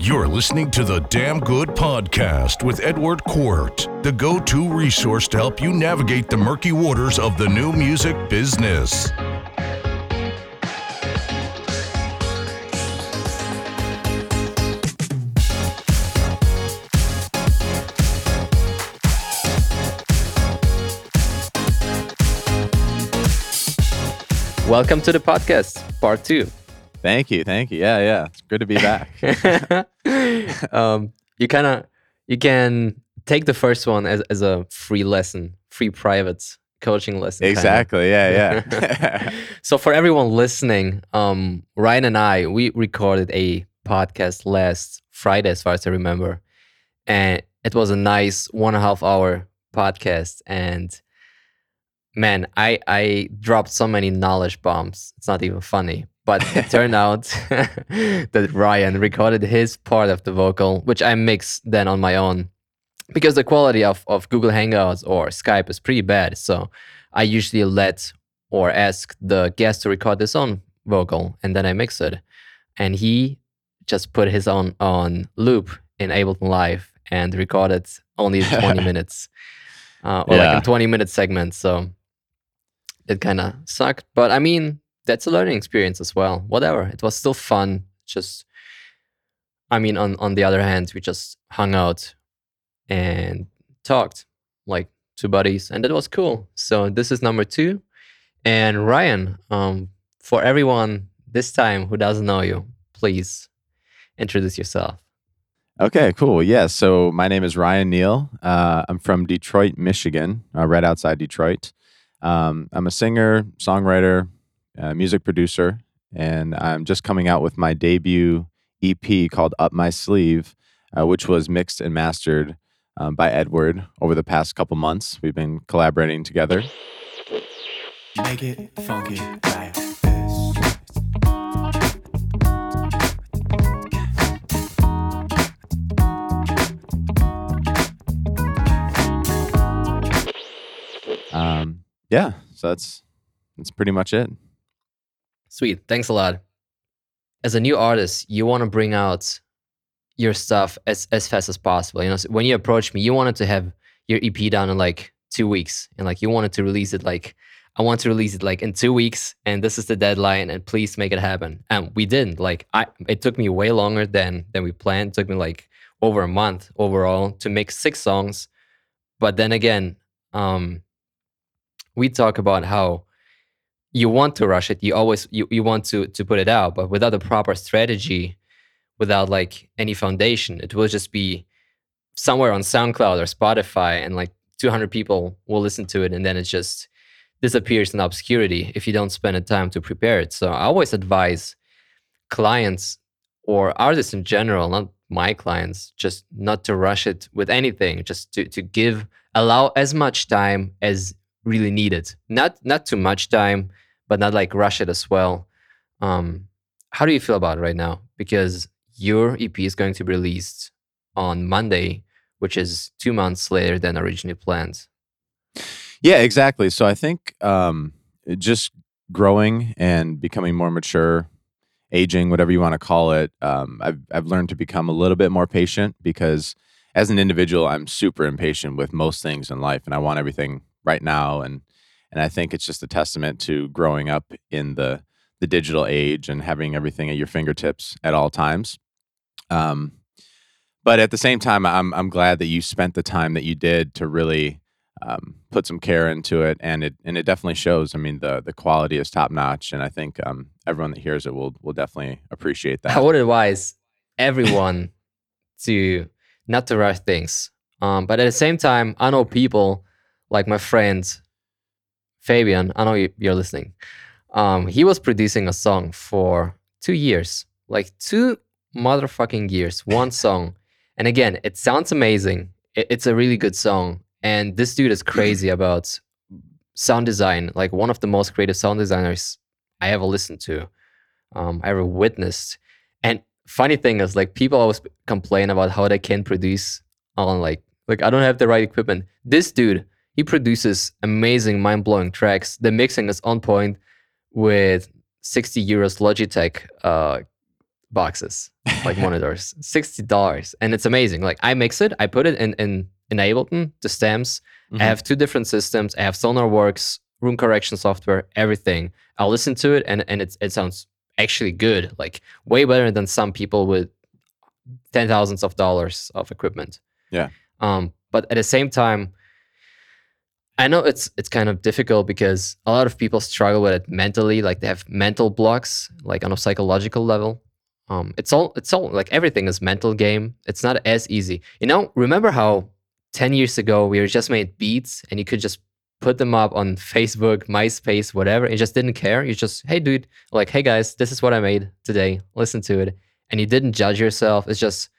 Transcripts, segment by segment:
You're listening to the Damn Good Podcast with Edward Court, the go to resource to help you navigate the murky waters of the new music business. Welcome to the podcast, part two. Thank you, thank you. Yeah, yeah, it's good to be back. um, you kind of you can take the first one as, as a free lesson, free private coaching lesson. kinda. exactly. Yeah, yeah. so for everyone listening, um, Ryan and I we recorded a podcast last Friday, as far as I remember, and it was a nice one and a half hour podcast. And man, I I dropped so many knowledge bombs. It's not even funny. But it turned out that Ryan recorded his part of the vocal, which I mixed then on my own because the quality of, of Google Hangouts or Skype is pretty bad. So I usually let or ask the guest to record his own vocal and then I mix it. And he just put his own on loop in Ableton Live and recorded only 20 minutes uh, or like a 20 minute segment. So it kind of sucked. But I mean, that's a learning experience as well. Whatever. It was still fun. Just, I mean, on, on the other hand, we just hung out and talked like two buddies, and that was cool. So this is number two. And Ryan, um, for everyone this time who doesn't know you, please introduce yourself. okay, cool. Yeah. So my name is Ryan Neal. Uh, I'm from Detroit, Michigan, uh, right outside Detroit. Um, I'm a singer, songwriter, uh, music producer, and I'm just coming out with my debut EP called Up My Sleeve, uh, which was mixed and mastered um, by Edward over the past couple months. We've been collaborating together. Make it funky like this. Um, yeah. So that's that's pretty much it. Sweet. Thanks a lot. As a new artist, you want to bring out your stuff as, as fast as possible. You know, so when you approached me, you wanted to have your EP done in like two weeks, and like you wanted to release it like I want to release it like in two weeks, and this is the deadline, and please make it happen. And we didn't. Like I, it took me way longer than than we planned. It took me like over a month overall to make six songs. But then again, um, we talk about how you want to rush it you always you, you want to to put it out but without a proper strategy without like any foundation it will just be somewhere on soundcloud or spotify and like 200 people will listen to it and then it just disappears in obscurity if you don't spend the time to prepare it. So i always advise clients or artists in general not my clients just not to rush it with anything just to to give allow as much time as really needed. Not not too much time but not like rush it as well um how do you feel about it right now because your ep is going to be released on monday which is two months later than originally planned Yeah, exactly. So I think um, just growing and becoming more mature, aging, whatever you want to call it, um, I've I've learned to become a little bit more patient because as an individual, I'm super impatient with most things in life, and I want everything right now. And and I think it's just a testament to growing up in the the digital age and having everything at your fingertips at all times. Um, but at the same time, I'm I'm glad that you spent the time that you did to really um, put some care into it, and it and it definitely shows. I mean, the the quality is top notch, and I think um, everyone that hears it will will definitely appreciate that. I would advise everyone to not to rush things. Um, but at the same time, I know people like my friend Fabian. I know you, you're listening. Um, he was producing a song for two years, like two motherfucking years, one song. And again, it sounds amazing. It's a really good song. And this dude is crazy about sound design, like one of the most creative sound designers I ever listened to, um, I ever witnessed. And funny thing is, like people always complain about how they can produce on like like I don't have the right equipment. This dude, he produces amazing, mind blowing tracks. The mixing is on point with 60 euros Logitech uh, boxes, like monitors, sixty dollars, and it's amazing. Like I mix it, I put it in in in Ableton, the stems. Mhm. I have two different systems. I have SonarWorks, room correction software, everything. I'll listen to it, and and it it sounds actually good, like way better than some people with ten thousands of dollars of equipment. Yeah. Um, but at the same time, I know it's it's kind of difficult because a lot of people struggle with it mentally, like they have mental blocks, like on a psychological level. Um, it's all it's all like everything is mental game. It's not as easy. You know, remember how ten years ago we were just made beats and you could just put them up on Facebook, MySpace, whatever. You just didn't care. You just, hey dude, like, hey guys, this is what I made today. Listen to it. And you didn't judge yourself. It's just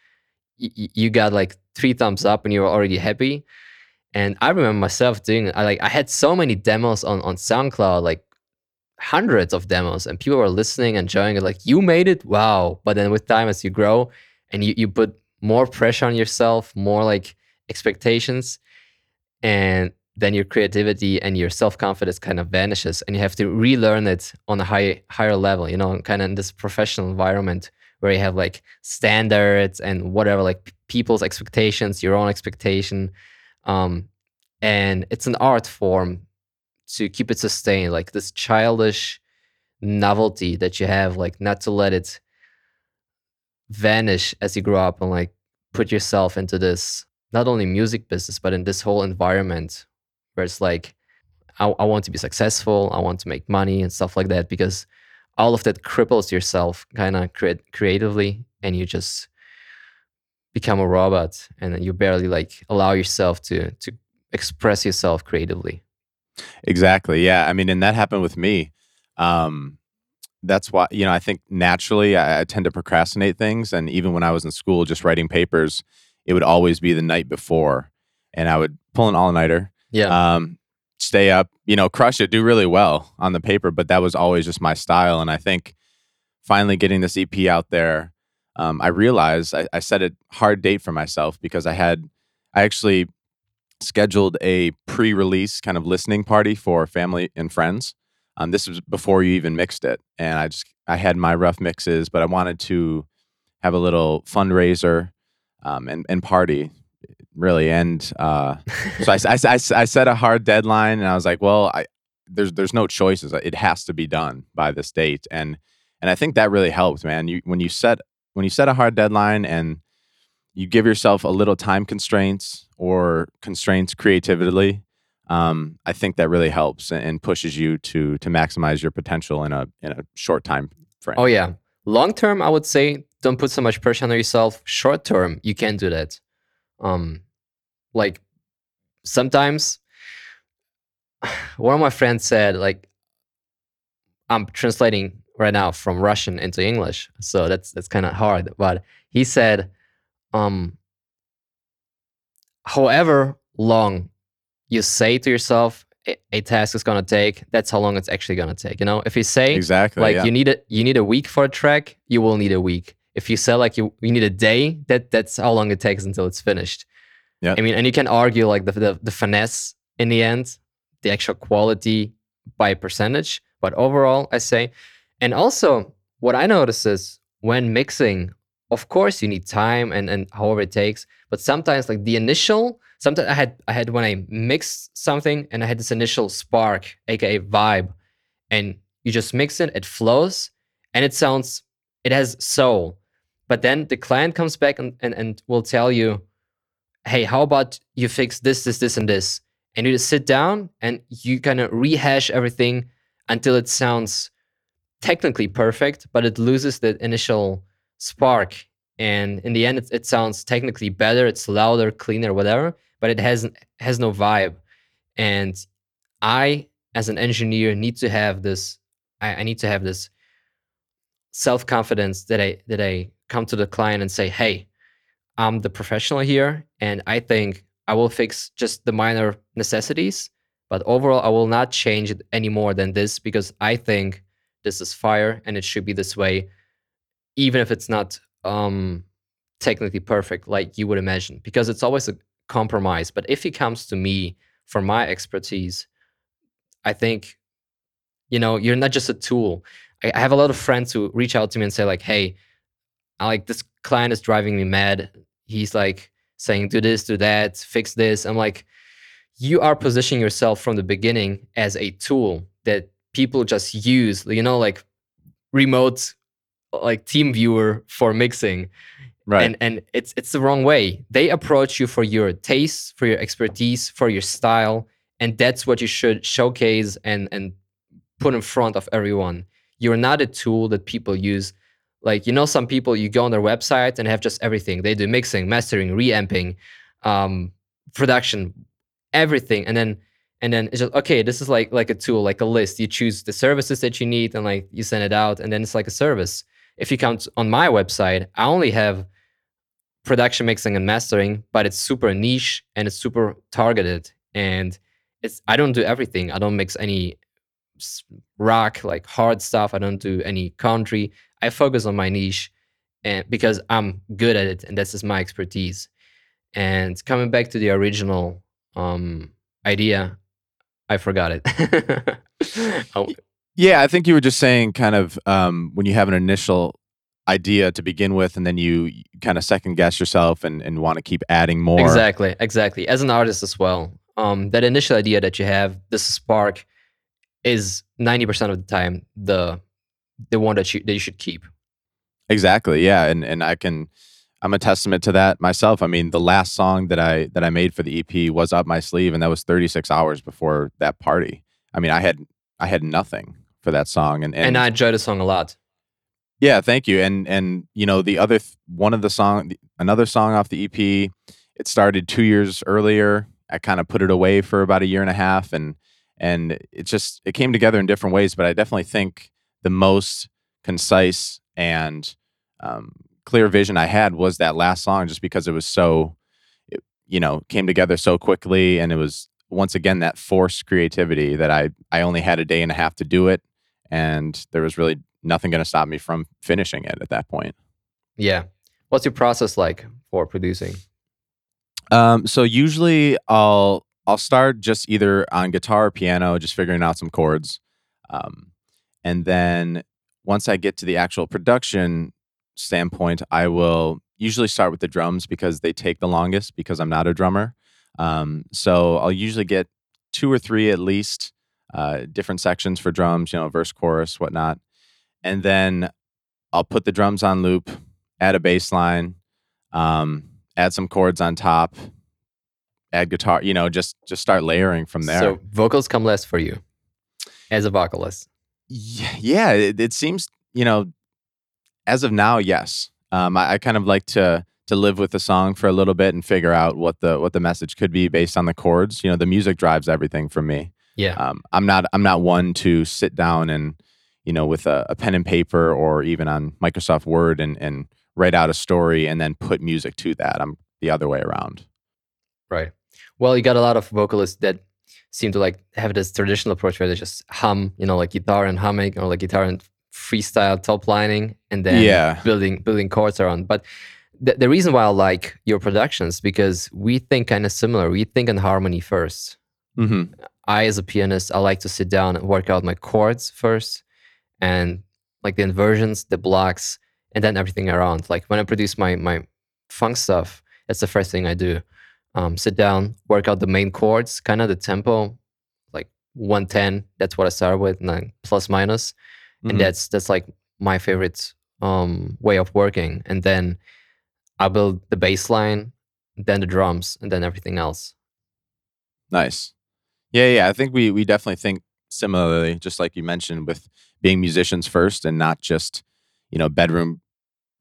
you got like three thumbs up and you were already happy. And I remember myself doing. I like I had so many demos on on SoundCloud, like hundreds of demos, and people were listening, enjoying it. Like you made it, wow! But then with time, as you grow, and you you put more pressure on yourself, more like expectations, and then your creativity and your self confidence kind of vanishes, and you have to relearn it on a high higher level. You know, kind of in this professional environment where you have like standards and whatever, like people's expectations, your own expectation um, and it's an art form to keep it sustained like this childish novelty that you have like not to let it vanish as you grow up and like put yourself into this not only music business but in this whole environment where it's like I, I want to be successful i want to make money and stuff like that because all of that cripples yourself kind of create creatively and you just become a robot and you barely like allow yourself to to express yourself creatively Exactly. Yeah. I mean, and that happened with me. Um, that's why, you know, I think naturally I, I tend to procrastinate things. And even when I was in school, just writing papers, it would always be the night before. And I would pull an all nighter, yeah um, stay up, you know, crush it, do really well on the paper. But that was always just my style. And I think finally getting this EP out there, um, I realized I, I set a hard date for myself because I had, I actually scheduled a pre-release kind of listening party for family and friends. Um, this was before you even mixed it, and I just I had my rough mixes, but I wanted to have a little fundraiser um, and and party really. And uh, so I, I, I, I set a hard deadline, and I was like, well, I there's there's no choices. It has to be done by this date, and and I think that really helps, man. You when you set when you set a hard deadline and you give yourself a little time constraints or constraints creatively um, i think that really helps and, pushes you to to maximize your potential in a in a short time frame. Oh yeah. Long term i would say don't put so much pressure on yourself. Short term you can do that. Um like sometimes one of my friends said like i'm translating right now from russian into english. So that's that's kind of hard. But he said um however long you say to yourself a, task is going to take that's how long it's actually going to take you know? If you say exactly like yeah. you need a you need a week for a track you will need a week. If you say like you, you need a day that that's how long it takes until it's finished. Yeah. i mean and you can argue like the, the the finesse in the end the actual quality by percentage but overall i say and also what i notice is when mixing of course you need time and and however it takes but sometimes like the initial sometimes i had i had when i mixed something and i had this initial spark aka vibe and you just mix it it flows and it sounds it has soul. But then the client comes back and, and, and will tell you hey how about you fix this this this and this? And you just sit down and you kind of rehash everything until it sounds technically perfect but it loses the initial spark. And in the end it, it sounds technically better it's louder cleaner whatever but it has has no vibe. And i as an engineer need to have this i, I need to have this self-confidence that i that i come to the client and say hey i'm the professional here and i think i will fix just the minor necessities but overall i will not change it any more than this because i think this is fire and it should be this way even if it's not um technically perfect like you would imagine because it's always a compromise but if it comes to me for my expertise i think you know you're not just a tool i I have a lot of friends who reach out to me and say like hey I like this client is driving me mad. He's like saying, do this, do that, fix this. I'm like, you are positioning yourself from the beginning as a tool that people just use, you know, like remote like team viewer for mixing. Right. And and it's it's the wrong way. They approach you for your taste, for your expertise, for your style, and that's what you should showcase and and put in front of everyone. You're not a tool that people use. Like you know, some people you go on their website and have just everything. They do mixing, mastering, reamping, um, production, everything, and then and then it's just okay. This is like like a tool, like a list. You choose the services that you need, and like you send it out, and then it's like a service. If you count on my website, I only have production mixing and mastering, but it's super niche and it's super targeted. And it's I don't do everything. I don't mix any rock like hard stuff. I don't do any country. I focus on my niche, and because I'm good at it, and this is my expertise. And coming back to the original um, idea, I forgot it. oh, Yeah, I think you were just saying kind of um, when you have an initial idea to begin with, and then you kind of second guess yourself and, and want to keep adding more. Exactly, exactly. As an artist as well, um, that initial idea that you have, this spark, is ninety percent of the time the the one that you that you should keep. Exactly. Yeah, and and I can. I'm a testament to that myself. I mean, the last song that I that I made for the EP was up my sleeve, and that was 36 hours before that party. I mean, I had I had nothing for that song, and And, and, I enjoyed the song a lot. yeah, thank you. And and you know the other th- one of the song, another song off the EP, it started two years earlier. I kind of put it away for about a year and a half, and and it just it came together in different ways. But I definitely think the most concise and um, clear vision I had was that last song, just because it was so, it, you know, came together so quickly, and it was once again that forced creativity that I I only had a day and a half to do it, and there was really nothing going to stop me from finishing it at that point. Yeah. What's your process like for producing? Um, so usually I'll I'll start just either on guitar or piano, just figuring out some chords, um, and then once I get to the actual production standpoint, I will usually start with the drums because they take the longest because I'm not a drummer. Um, so I'll usually get two or three at least uh, different sections for drums, you know, verse, chorus, whatnot, and then I'll put the drums on loop, add a bass line, um, add some chords on top, add guitar, you know, just just start layering from there. So vocals come less for you as a vocalist. Yeah, yeah it, it seems you know, as of now, yes. Um, I, I kind of like to to live with the song for a little bit and figure out what the what the message could be based on the chords. You know, the music drives everything for me. Yeah. Um, I'm not I'm not one to sit down and you know with a, a pen and paper or even on Microsoft Word and and write out a story and then put music to that. I'm the other way around. Right. Well, you got a lot of vocalists that seem to like have this traditional approach where they just hum, you know, like guitar and humming or like guitar and freestyle top lining and then Yeah. building building chords around. But the, the reason why I like your productions because we think kind of similar. We think in harmony first. hmm I, as a pianist, I like to sit down and work out my chords first, and like the inversions, the blocks, and then everything around. Like when I produce my my funk stuff, that's the first thing I do. Um, sit down, work out the main chords, kind of the tempo, like 110. That's what I start with, and then plus minus, Mhm. and that's that's like my favorite um, way of working. And then I build the bass line, then the drums, and then everything else. Nice. Yeah, yeah. I think we we definitely think similarly, just like you mentioned, with being musicians first and not just you know bedroom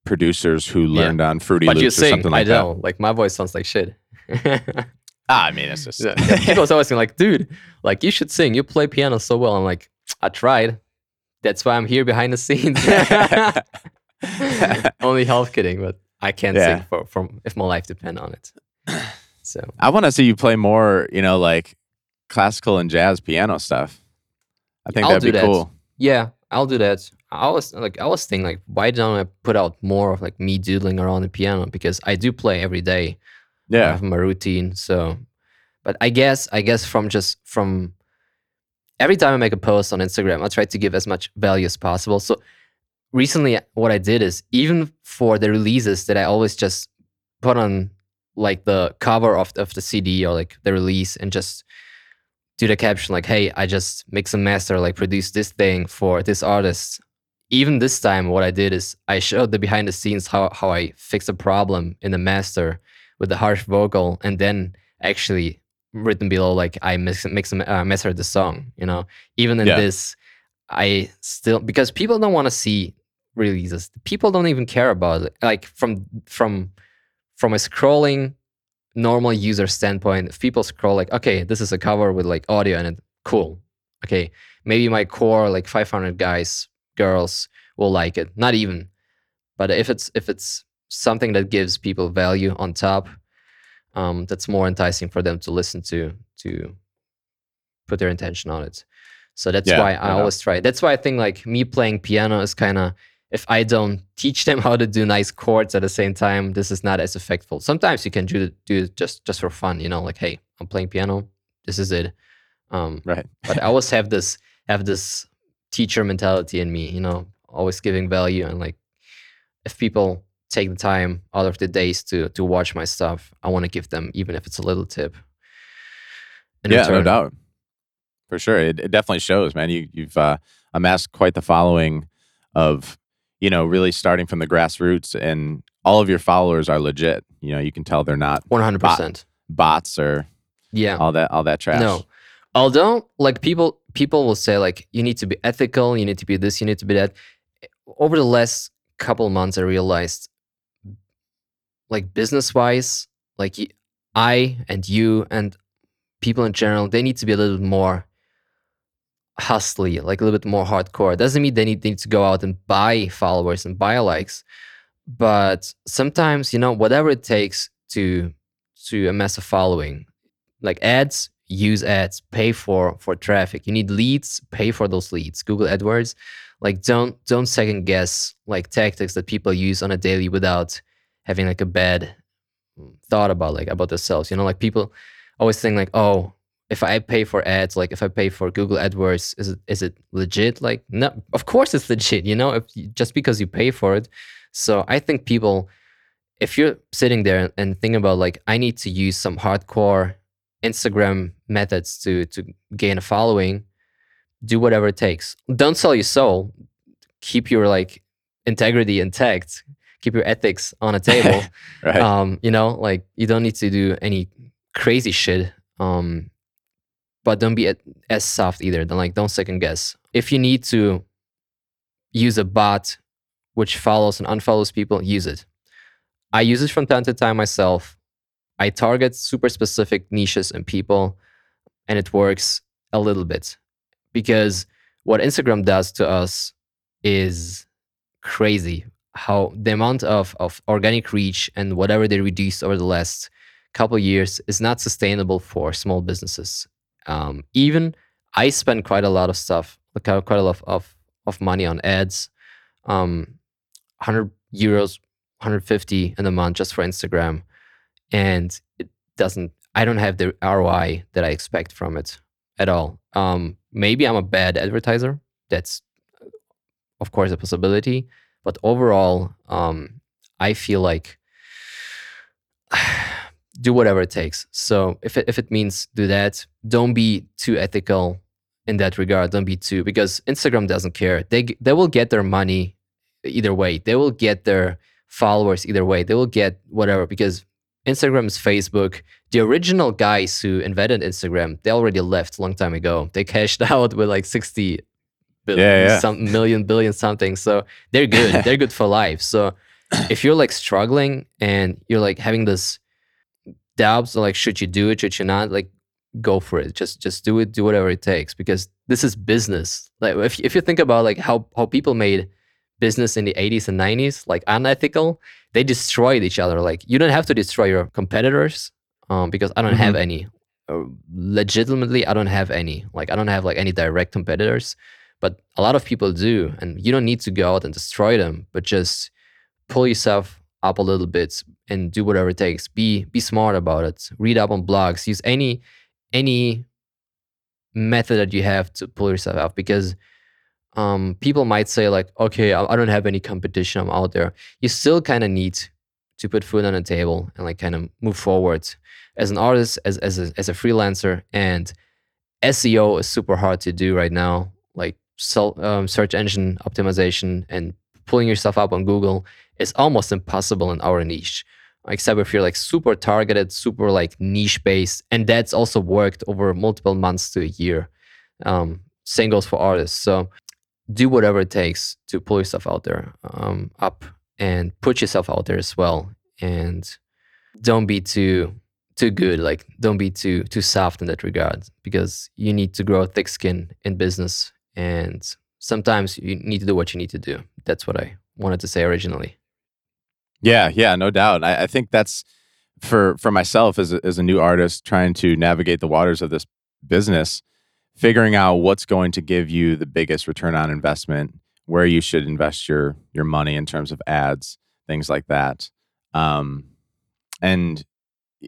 producers who Yeah. learned on Fruity but Loops or sing, something like that. I know. Like my voice sounds like shit. Ah, I mean, it's just Yeah, People's always like, dude, like you should sing. You play piano so well. I'm like, I tried. That's why I'm here behind the scenes. Only half kidding, but I can't Yeah. sing for from if my life depend on it. So I want to see you play more. You know, like classical and jazz piano stuff. I think I'll that'd be that. cool. yeah, I'll do that. I was like, I was thinking like, why don't I put out more of like me doodling around the piano because I do play every day. Yeah, I have my routine. So, but I guess I guess from just from every time I make a post on Instagram, I try to give as much value as possible. So recently what I did is even for the releases that I always just put on like the cover of, of the CD or like the release and just do the caption like, hey, I just mix and master, like produce this thing for this artist. Even this time, what I did is I showed the behind the scenes how, how I fixed a problem in the master with the harsh vocal and then actually written below like I mix, mix uh, mastered the song, you know? Even in Yeah. this, I still, because people don't want to see releases. People don't even care about it. Like from, from, from a scrolling normal user standpoint, if people scroll like, okay, this is a cover with like audio in it, cool. Okay, maybe my core like 500 guys, girls will like it. Not even, but if it's if it's something that gives people value on top, um, that's more enticing for them to listen to to put their intention on it. So that's Yeah, why I always try. That's why I think like me playing piano is kind of if I don't teach them how to do nice chords at the same time, this is not as effectful. Sometimes you can do it, do it just just for fun, you know, like hey, I'm playing piano, this is it. Um, Right. but I always have this have this teacher mentality in me, you know, always giving value and like if people take the time out of the days to to watch my stuff, I want to give them even if it's a little tip. in yeah, no return. doubt. For sure. It, it definitely shows, man. You, you've uh, amassed quite the following of, you know, really starting from the grassroots and all of your followers are legit. You know, you can tell they're not One hundred percent. bots or Yeah. all that, all that trash. No. Although like people people will say like you need to be ethical, you need to be this, you need to be that. Over the last couple months I realized like business wise, like I and you and people in general, they need to be a little bit more hustly, like a little bit more hardcore. Doesn't mean they need, they need to go out and buy followers and buy likes. But sometimes, you know, whatever it takes to to amass a following, like ads, use ads, pay for for traffic. You need leads, pay for those leads. Google AdWords, like don't don't second guess like tactics that people use on a daily without having like a bad thought about like about themselves. You know, like people always think like, oh, if I pay for ads, like if I pay for Google AdWords, is it is it legit? Like, no, of course it's legit. You know, if you, just because you pay for it. So I think people, if you're sitting there and thinking about like, I need to use some hardcore Instagram methods to to gain a following, do whatever it takes. Don't sell your soul. Keep your like integrity intact. Keep your ethics on a table. Right. um, you know, like you don't need to do any crazy shit. Um, but don't be as soft either. Don't like don't second guess. If you need to use a bot which follows and unfollows people, use it. I use it from time to time myself. I target super specific niches and people, and it works a little bit because what Instagram does to us is crazy. How the amount of, of organic reach and whatever they reduced over the last couple years is not sustainable for small businesses. Um, even I spend quite a lot of stuff, quite a lot of, of money on ads. Um, 100 euros 150 in a month just for instagram and it doesn't i don't have the roi that i expect from it at all um, maybe i'm a bad advertiser that's of course a possibility but overall um, i feel like do whatever it takes. So if it, if it means do that don't be too ethical in that regard. Don't be too because instagram doesn't care. They they will get their money either way. They will get their followers either way. They will get whatever because instagram is facebook. The original guys who invented instagram they already left a long time ago. They cashed out with like 60 billion Yeah, yeah. some million billion something. So they're good. They're good for life. So if you're like struggling and you're like having this doubts like should you do it should you not like go for it. Just just do it. Do whatever it takes because this is business. Like if, if you think about like how how people made business in the 80s and 90s like unethical they destroyed each other. Like you don't have to destroy your competitors um, because i don't have any. Uh, legitimately i don't have any. Like i don't have like any direct competitors but a lot of people do and you don't need to go out and destroy them but just pull yourself up a little bit and do whatever it takes be be smart about it read up on blogs use any any method that you have to pull yourself up because um, people might say like, okay, I, I don't have any competition. I'm out there. You still kind of need to put food on the table and like kind of move forward as an artist, as as a, as a freelancer, and SEO is super hard to do right now. Like um, search engine optimization and pulling yourself up on Google is almost impossible in our niche. Except if you're like super targeted, super like niche based, and that's also worked over multiple months to a year. Um, same goes for artists. So do whatever it takes to pull yourself out there, um, up, and put yourself out there as well. And don't be too too good. Like don't be too too soft in that regard because you need to grow thick skin in business, and sometimes you need to do what you need to do. That's what I wanted to say originally. Yeah, yeah, no doubt. I, I think that's for for myself as a, as a new artist trying to navigate the waters of this business, figuring out what's going to give you the biggest return on investment, where you should invest your your money in terms of ads, things like that. Um, and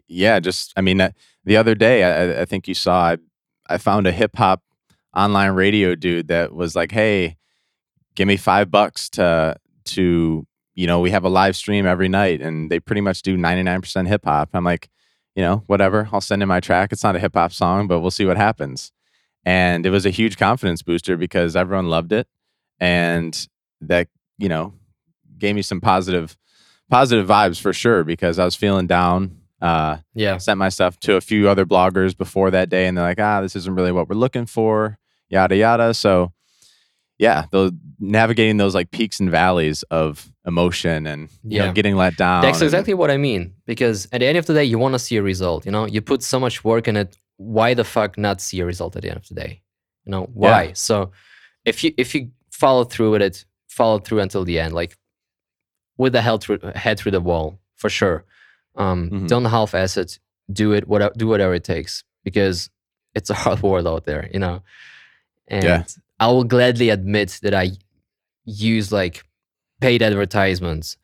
yeah, just I mean, uh, the other day I, I think you saw I, I found a hip hop online radio dude that was like, "Hey, give me five bucks to to you know, we have a live stream every night and they pretty much do 99% hip hop. I'm like, you know, whatever. I'll send in my track. It's not a hip hop song, but we'll see what happens. And it was a huge confidence booster because everyone loved it. And that, you know, gave me some positive, positive vibes for sure because I was feeling down. Uh, Yeah. sent my stuff to a few other bloggers before that day and they're like, ah, this isn't really what we're looking for, yada, yada. So, yeah, the navigating those like peaks and valleys of emotion and you know Yeah. getting let down. That's and- exactly what I mean. Because at the end of the day, you want to see a result. You know, you put so much work in it. Why the fuck not see a result at the end of the day? You know why? So if you if you follow through with it, follow through until the end, like with the head through head through the wall for sure. Um, Mhm. Don't half-ass it. Do it. Whatever. Do whatever it takes because it's a hard world out there. You know, and Yeah. I will gladly admit that I use like paid advertisements.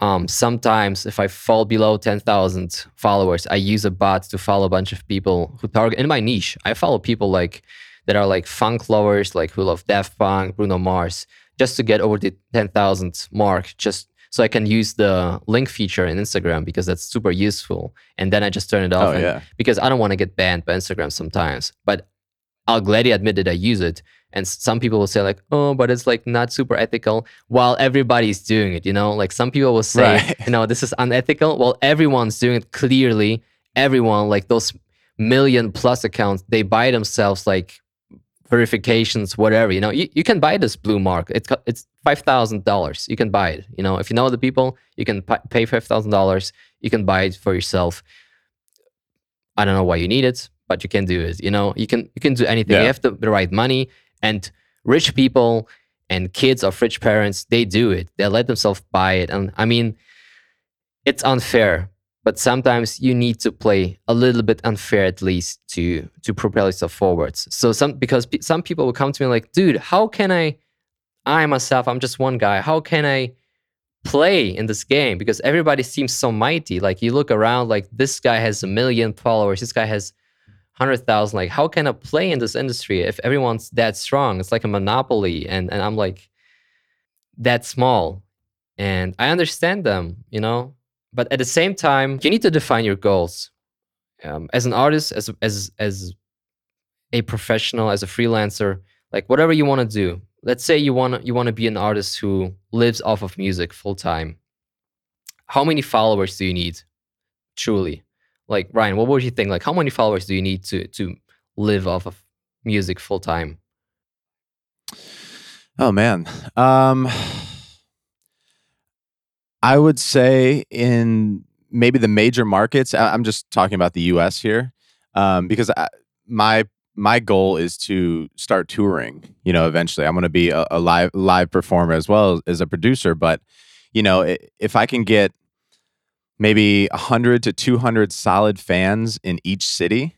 Um, sometimes if I fall below 10,000 followers, I use a bot to follow a bunch of people who target in my niche. I follow people like that are like funk lovers, like who love Daft Punk, Bruno Mars, just to get over the 10,000 mark, just so I can use the link feature in Instagram because that's super useful. And then I just turn it off Oh yeah, because I don't want to get banned by Instagram sometimes. But I'll gladly admit that I use it. And some people will say like, "Oh, but it's like not super ethical." While everybody's doing it, you know, like some people will say, Right. "You know, this is unethical." Well, everyone's doing it clearly. Everyone, like those million plus accounts, they buy themselves like verifications, whatever. You know, you, you can buy this blue mark. It's it's five thousand dollars. You can buy it. You know, if you know the people, you can pay five thousand dollars. You can buy it for yourself. I don't know why you need it, but you can do it. You know, you can you can do anything. Yeah. You have the, the right money, and rich people and kids of rich parents they do it. They let themselves buy it, and I mean, it's unfair. But sometimes you need to play a little bit unfair at least to to propel yourself forwards. So some because pe- some people will come to me like, dude, how can I? I myself, I'm just one guy. How can I play in this game because everybody seems so mighty. Like you look around, like this guy has a million followers, this guy has hundred thousand. Like how can I play in this industry if everyone's that strong? It's like a monopoly, and and I'm like that small, and I understand them, you know. But at the same time, you need to define your goals. Um, as an artist, as as as a professional, as a freelancer, like whatever you want to do. Let's say you want you want to be an artist who lives off of music full time. How many followers do you need? Truly, like Ryan, what would you think? Like, how many followers do you need to to live off of music full time? Oh man. Um I would say in maybe the major markets, I- I'm just talking about the US here. Um because I, my my goal is to start touring, you know, eventually. I'm going to be a, a live live performer as well as a producer, but you know, if I can get maybe 100 to 200 solid fans in each city,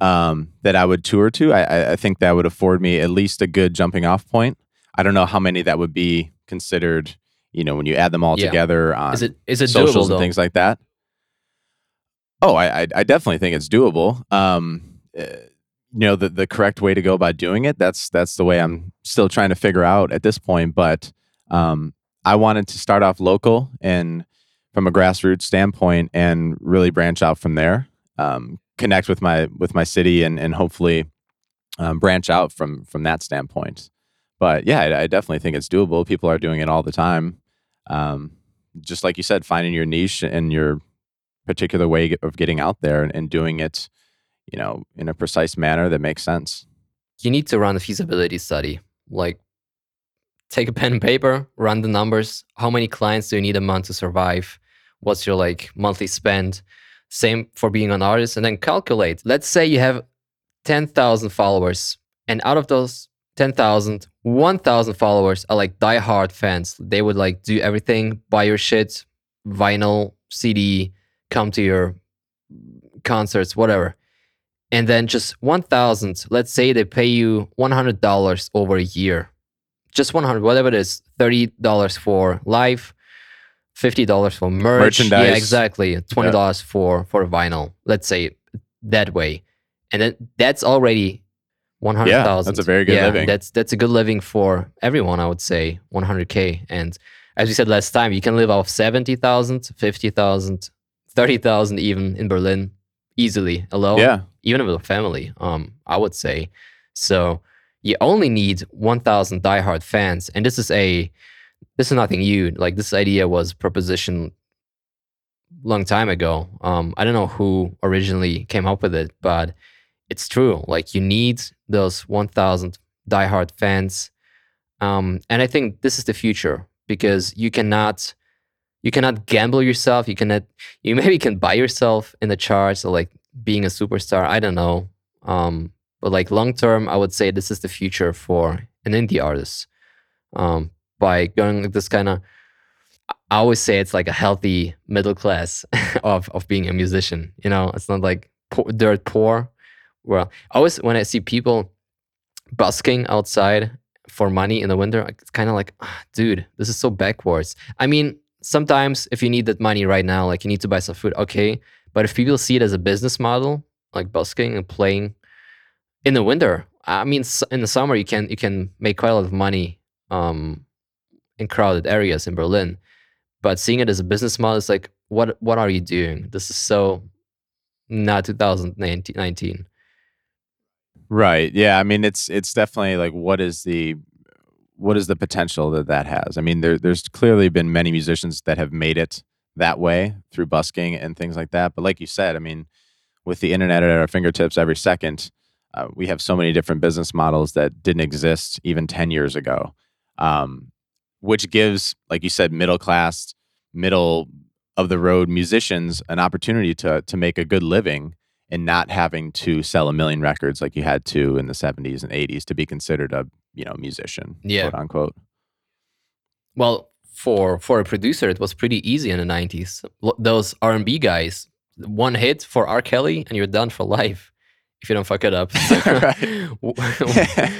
um, that I would tour to, I- I think that would afford me at least a good jumping off point. I don't know how many that would be considered, you know, when you add them all Yeah. together on Is it is it socials doable and things like that. Oh, I, I I definitely think it's doable. Um, uh, you know the the correct way to go about doing it. That's that's the way I'm still trying to figure out at this point. But um, I wanted to start off local and from a grassroots standpoint and really branch out from there. Um, connect with my with my city and and hopefully um, branch out from from that standpoint. But yeah, I, I, definitely think it's doable. People are doing it all the time. Um, just like you said, finding your niche and your particular way of getting out there and, and doing it, you know, in a precise manner that makes sense. You need to run a feasibility study. Like, take a pen and paper, run the numbers. How many clients do you need a month to survive? What's your like monthly spend? Same for being an artist, and then calculate. Let's say you have 10,000 followers, and out of those 10,000, 1,000 followers are like die-hard fans. They would like do everything, buy your shit, vinyl, CD, come to your concerts, whatever. And then just 1,000, let's say they pay you $100 over a year. Just 100, whatever it is, $30 for live, $50 for merch. Merchandise. Yeah, exactly. $20 yeah. for for vinyl. Let's say that way. And then that's already 100,000. Yeah, that's a very good yeah, living. That's that's a good living for everyone, I would say, 100k. And as we said last time, you can live off 70,000, 50,000, 30,000 even in Berlin easily alone. Yeah. Even with a family, um, I would say. So you only need 1,000 diehard fans. And this is a, this is nothing new. Like this idea was proposition long time ago. Um, I don't know who originally came up with it, but it's true. Like you need those 1,000 diehard fans. Um, and I think this is the future because you cannot you cannot gamble yourself. You cannot. You maybe can buy yourself in the charts or like being a superstar. I don't know. Um, but like long term, I would say this is the future for an indie artist. Um, by going like this kind of, I always say it's like a healthy middle class of of being a musician. You know, it's not like poor, dirt poor. Well, always when I see people busking outside for money in the winter, it's kind of like, ah, dude, this is so backwards. I mean, sometimes if you need that money right now, like you need to buy some food, okay. But if people see it as a business model, like busking and playing in the winter, I mean, in the summer you can you can make quite a lot of money um, in crowded areas in Berlin. But seeing it as a business model is like, what what are you doing? This is so not 2019. Right. Yeah. I mean, it's it's definitely like, what is the what is the potential that that has? I mean, there, there's clearly been many musicians that have made it that way through busking and things like that. But like you said, I mean, with the internet at our fingertips every second, uh, we have so many different business models that didn't exist even 10 years ago, um, which gives, like you said, middle class, middle of the road musicians an opportunity to to make a good living and not having to sell a million records like you had to in the 70s and 80s to be considered a you know musician yeah. quote unquote. Well for for a producer it was pretty easy in the 90s those r&b guys one hit for r. Kelly and you're done for life if you don't fuck it up.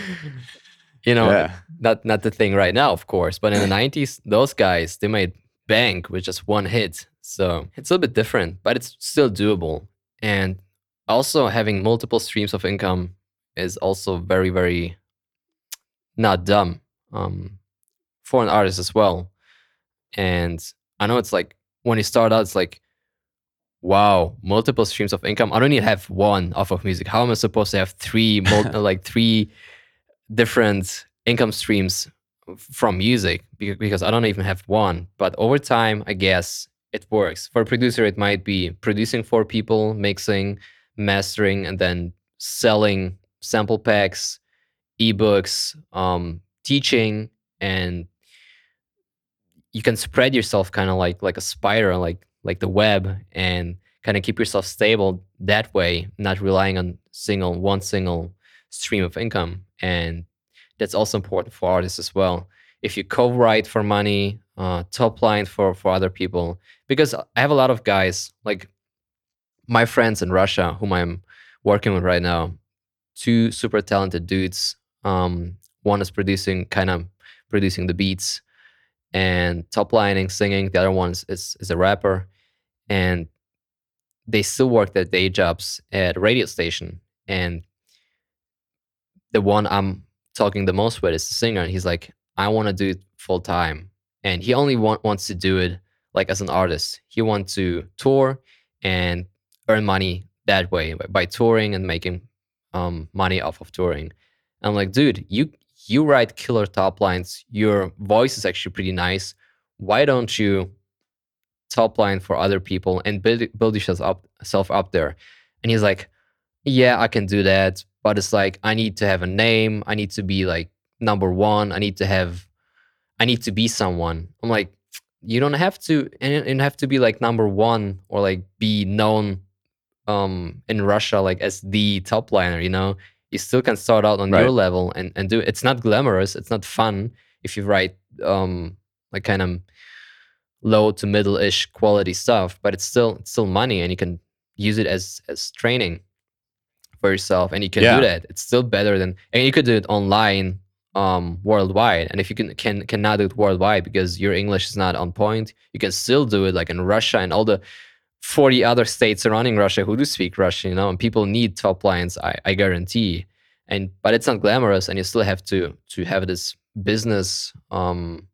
You know yeah. not not the thing right now of course but in the 90s those guys they made bank with just one hit. So it's a little bit different but it's still doable. And also having multiple streams of income is also very very not dumb um, for an artist as well. And i know it's like when you start out it's like wow multiple streams of income. I don't even have one off of music. How am i supposed to have three like three different income streams from music? Because i don't even have one. But over time i guess it works. For a producer it might be producing for people mixing mastering and then selling sample packs, ebooks, um, teaching, and you can spread yourself kind of like like a spider, like like the web, and kind of keep yourself stable that way, not relying on single one single stream of income. And that's also important for artists as well. If you co-write for money, uh, top line for for other people, because I have a lot of guys like my friends in Russia, whom I'm working with right now, two super talented dudes. Um, one is producing, kind of producing the beats and top lining, singing. The other one is, is, is a rapper, and they still work their day jobs at a radio station. And the one I'm talking the most with is the singer, and he's like, I want to do it full time, and he only want, wants to do it like as an artist. He wants to tour and earn money that way by, touring and making um, money off of touring. I'm like, dude, you you write killer top lines. Your voice is actually pretty nice. Why don't you top line for other people and build build yourself up self up there? And he's like, yeah, I can do that, but it's like I need to have a name. I need to be like number one. I need to have, I need to be someone. I'm like, you don't have to, and have to be like number one or like be known um in Russia like as the top liner. You know, you still can start out on Right. your level and and do. It's not glamorous. It's not fun if you write um like kind of low to middle ish quality stuff, but it's still it's still money, and you can use it as as training for yourself, and you can Yeah. do that. It's still better than, and you could do it online, um, worldwide. And if you can can cannot do it worldwide because your English is not on point, you can still do it like in Russia and all the. 40 other states surrounding Russia who do speak Russian, you know, and people need top lines, I, I guarantee. And but it's not glamorous and you still have to to have this business um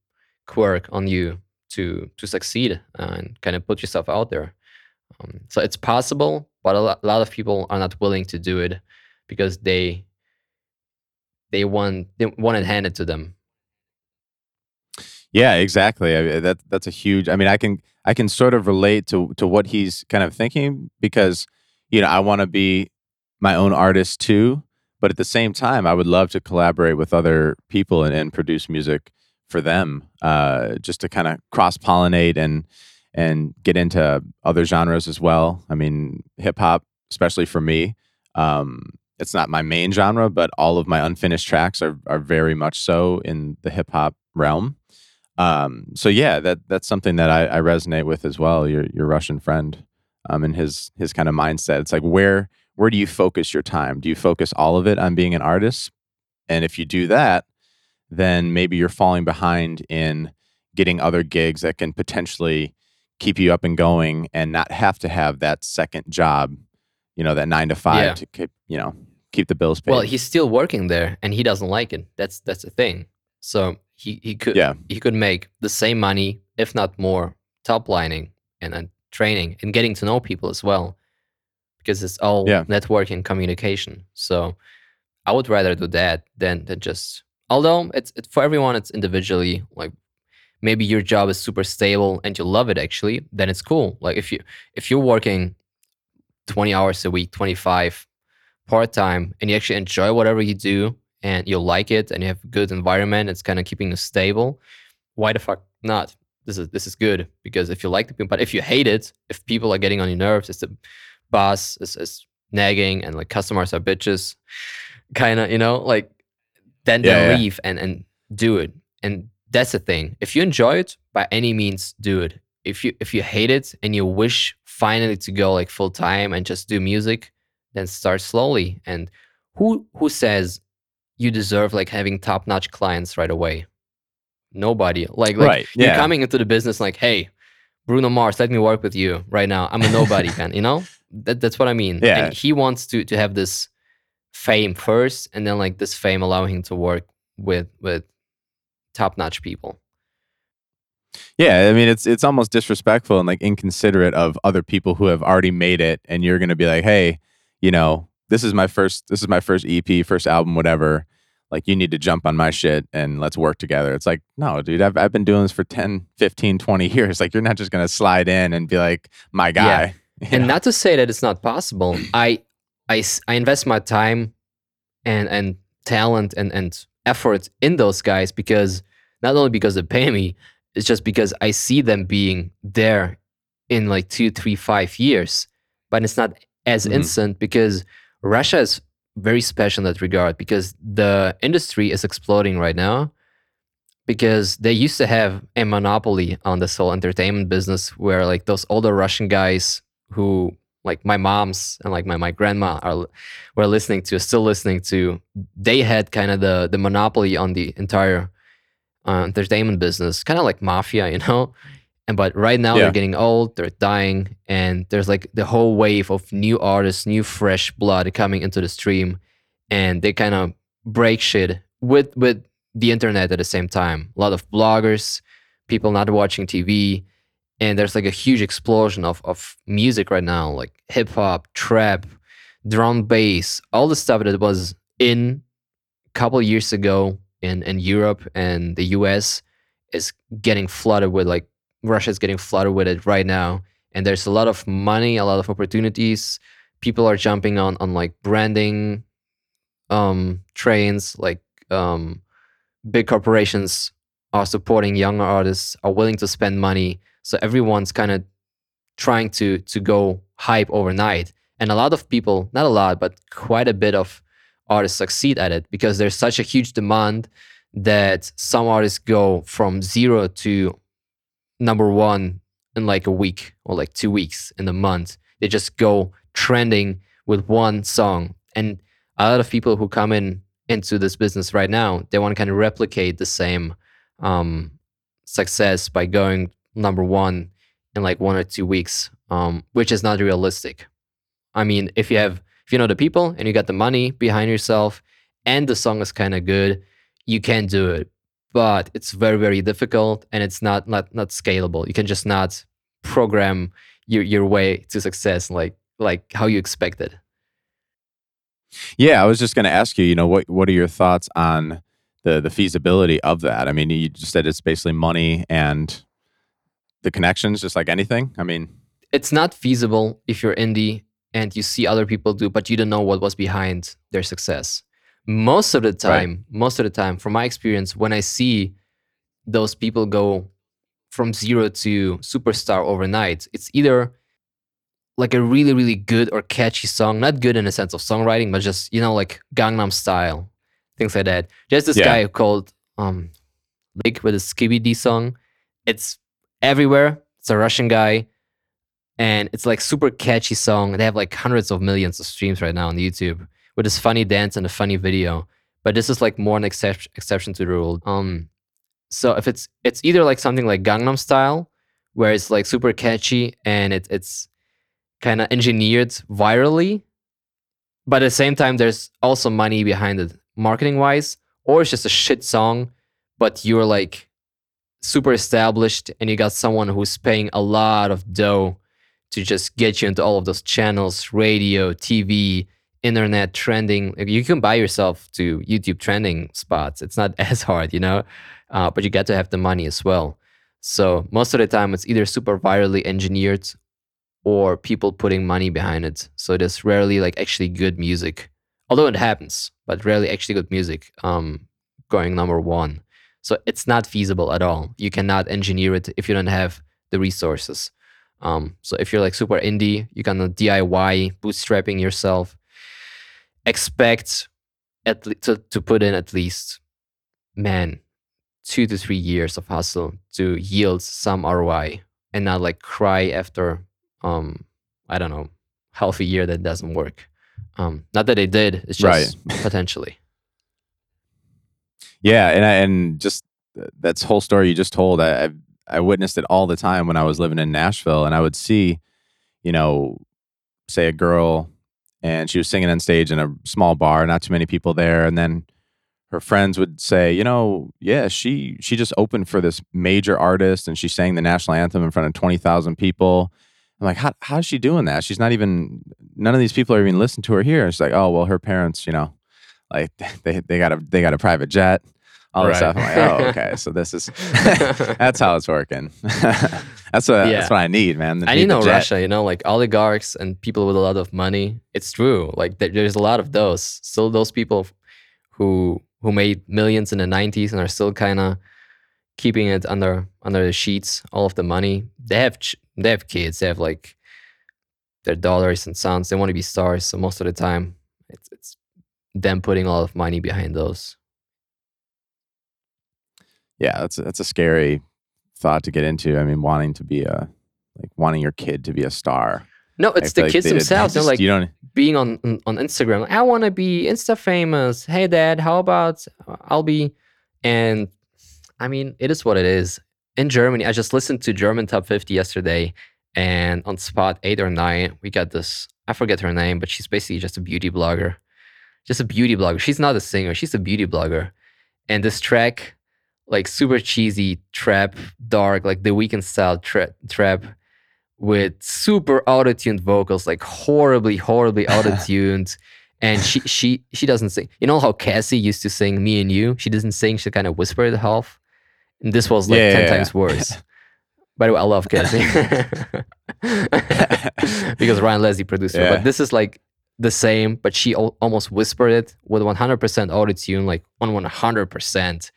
quirk on you to to succeed and kind of put yourself out there. Um, so it's possible, but a lot, a lot of people are not willing to do it because they they want they want it handed to them. Yeah, exactly. I, that that's a huge. I mean, I can I can sort of relate to to what he's kind of thinking because you know I want to be my own artist too, but at the same time, I would love to collaborate with other people and, and produce music for them, uh, just to kind of cross pollinate and and get into other genres as well. I mean, hip hop, especially for me, um, it's not my main genre, but all of my unfinished tracks are are very much so in the hip hop realm. Um, so yeah, that that's something that I, I resonate with as well. Your your Russian friend, um, and his his kind of mindset. It's like where where do you focus your time? Do you focus all of it on being an artist? And if you do that, then maybe you're falling behind in getting other gigs that can potentially keep you up and going and not have to have that second job, you know, that nine to five Yeah. to keep, you know, keep the bills paid. Well, he's still working there and he doesn't like it. That's that's the thing. So he, he could Yeah. he could make the same money, if not more, top lining and, and training and getting to know people as well. Because it's all Yeah. networking communication. So I would rather do that than than just although it's it, for everyone it's individually like maybe your job is super stable and you love it actually, then it's cool. Like if you if you're working 20 hours a week, 25 part time and you actually enjoy whatever you do and you like it and you have a good environment, it's kind of keeping you stable. Why the fuck not? This is this is good because if you like the people, but if you hate it, if people are getting on your nerves, if the boss is, is nagging and like customers are bitches, kind of you know like then Yeah, then yeah. leave and and do it. And that's the thing. If you enjoy it, by any means, do it. If you if you hate it and you wish finally to go like full time and just do music, then start slowly. And who who says you deserve like having top notch clients right away? Nobody. Like like Right, you're coming into the business like, hey, Bruno Mars, let me work with you right now. I'm a nobody fan. You know, that, that's what I mean. Yeah. And he wants to to have this fame first, and then like this fame allowing him to work with with top notch people. Yeah, I mean it's it's almost disrespectful and like inconsiderate of other people who have already made it and you're going to be like, "Hey, you know, this is my first this is my first EP, first album, whatever. Like you need to jump on my shit and let's work together." It's like, "No, dude, I've I've been doing this for 10, 15, 20 years. Like you're not just going to slide in and be like, "My guy." You and know? not to say that it's not possible I I I invest my time and and talent and and effort in those guys because not only because they pay me it's just because i see them being there in like two three five years but it's not as Mhm. instant because russia is very special in that regard because the industry is exploding right now because they used to have a monopoly on this whole entertainment business where like those older russian guys who like my mom's and like my, my grandma are were listening to still listening to they had kind of the the monopoly on the entire uh, entertainment business kind of like mafia you know and but right now Yeah. they're getting old they're dying and there's like the whole wave of new artists new fresh blood coming into the stream and they kind of break shit with with the internet at the same time. A lot of bloggers, people not watching TV, and there's like a huge explosion of of music right now, like hip hop, trap, drum bass, all the stuff that was in a couple years ago in in Europe and the US is getting flooded with like Russia's getting flooded with it right now. And there's a lot of money, a lot of opportunities. People are jumping on on like branding um trains, like um big corporations are supporting younger artists, are willing to spend money. So everyone's kind of trying to to go hype overnight. And a lot of people, not a lot, but quite a bit of artists succeed at it because there's such a huge demand that some artists go from zero to number one in like a week or like two weeks in a month. They just go trending with one song. And a lot of people who come in into this business right now, they want to kind of replicate the same um, success by going number one in like one or two weeks, um, which is not realistic. I mean, if you have if you know the people and you got the money behind yourself and the song is kind of good, you can do it. But it's very very difficult and it's not not not scalable. You can just not program your your way to success like like how you expected. Yeah, I was just going to ask you. You know, what what are your thoughts on the the feasibility of that? I mean, you just said it's basically money and the connections, just like anything. I mean, it's not feasible if you're indie and you see other people do, but you don't know what was behind their success. Most of the time, right. most of the time, from my experience, when I see those people go from zero to superstar overnight, it's either like a really, really good or catchy song, not good in the sense of songwriting, but just, you know, like Gangnam style, things like that. There's this yeah. guy called um Lick with a Skibidi song. It's everywhere. It's a Russian guy and it's like super catchy song. They have like hundreds of millions of streams right now on YouTube with this funny dance and a funny video. But this is like more an exception exception to the rule. Um, so if it's it's either like something like Gangnam Style, where it's like super catchy and it, it's kind of engineered virally, but at the same time there's also money behind it marketing wise, or it's just a shit song, but you're like super established and you got someone who's paying a lot of dough to just get you into all of those channels radio tv internet trending you can buy yourself to youtube trending spots. It's not as hard you know? Uh, but you get to have the money as well. So most of the time it's either super virally engineered or people putting money behind it. So there's rarely like actually good music. Although it happens but rarely actually good music um, going number one. So it's not feasible at all. You cannot engineer it if you don't have the resources. Um, so if you're like super indie, you can DIY bootstrapping yourself. Expect at le- to to put in at least, man, two to three years of hustle to yield some ROI, and not like cry after um I don't know half a year that doesn't work. Um, not that they did, it's just right. potentially. Yeah, and I, and just that's whole story you just told. I, I've I witnessed it all the time when I was living in Nashville, and I would see, you know, say a girl, and she was singing on stage in a small bar, not too many people there, and then her friends would say, you know, yeah, she she just opened for this major artist, and she sang the national anthem in front of twenty thousand people. I'm like, how how's she doing that? She's not even none of these people are even listening to her here. She's like, oh well, her parents, you know, like they they got a they got a private jet all right. this stuff. I'm like, oh, okay. So this is that's how it's working. that's what yeah. that's what I need, man. I need know Russia, you know, like oligarchs and people with a lot of money. It's true. Like there's a lot of those. Still, those people who who made millions in the '90s and are still kind of keeping it under under the sheets. All of the money they have. They have kids. They have like their daughters and sons. They want to be stars. So most of the time, it's it's them putting a lot of money behind those yeah, that's that's a scary thought to get into. I mean, wanting to be a like wanting your kid to be a star. No, it's the like kids themselves. They're like you don't being on on Instagram. I want to be Insta famous. Hey, Dad, how about uh, I'll be? And I mean, it is what it is. In Germany, I just listened to German Top 50 yesterday, and on spot eight or nine, we got this. I forget her name, but she's basically just a beauty blogger. just a beauty blogger. She's not a singer. She's a beauty blogger. And this track, like super cheesy trap, dark, like the Weeknd style tra- trap with super auto-tuned vocals, like horribly, horribly auto-tuned. and she she she doesn't sing. You know how Cassie used to sing "Me and You"? She doesn't sing. She kind of whisper it half. And this was like Yeah, ten yeah, times yeah. worse. By the way, I love Cassie because Ryan Leslie produced her. But this is like the same, but she al- almost whispered it with 100% auto tune, like on 100%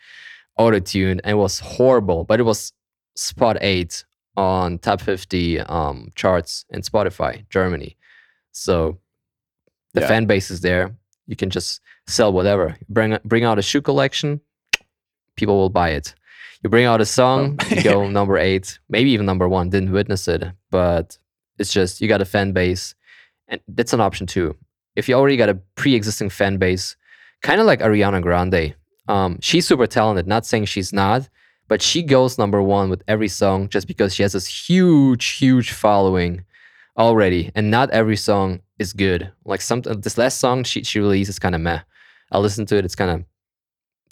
auto tune, and it was horrible. But it was spot eight on top 50 um, charts in Spotify, Germany. So the Yeah. fan base is there. You can just sell whatever. Bring bring out a shoe collection, people will buy it. You bring out a song, you go number eight, maybe even number one. Didn't witness it, but it's just you got a fan base, and that's an option too. If you already got a pre-existing fan base, kind of like Ariana Grande, um, she's super talented. Not saying she's not, but she goes number one with every song just because she has this huge, huge following already, and not every song is good. Like some this last song she she released is kind of meh. I listened to it. It's kind of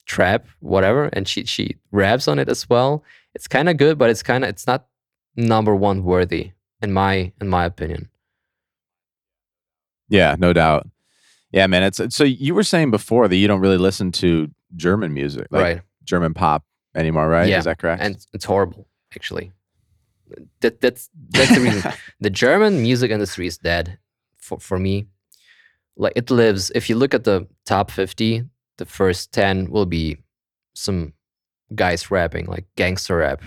trap, whatever, and she she raps on it as well. It's kind of good, but it's kind of it's not number one worthy in my in my opinion. Yeah, no doubt. Yeah, man. It's so you were saying before that you don't really listen to German music, like right. German pop anymore, right? Yeah, Is that correct? and it's horrible actually that that's that's the reason the german music industry is dead for, for me like it lives if you look at the top 50 the first 10 will be some guys rapping like gangster rap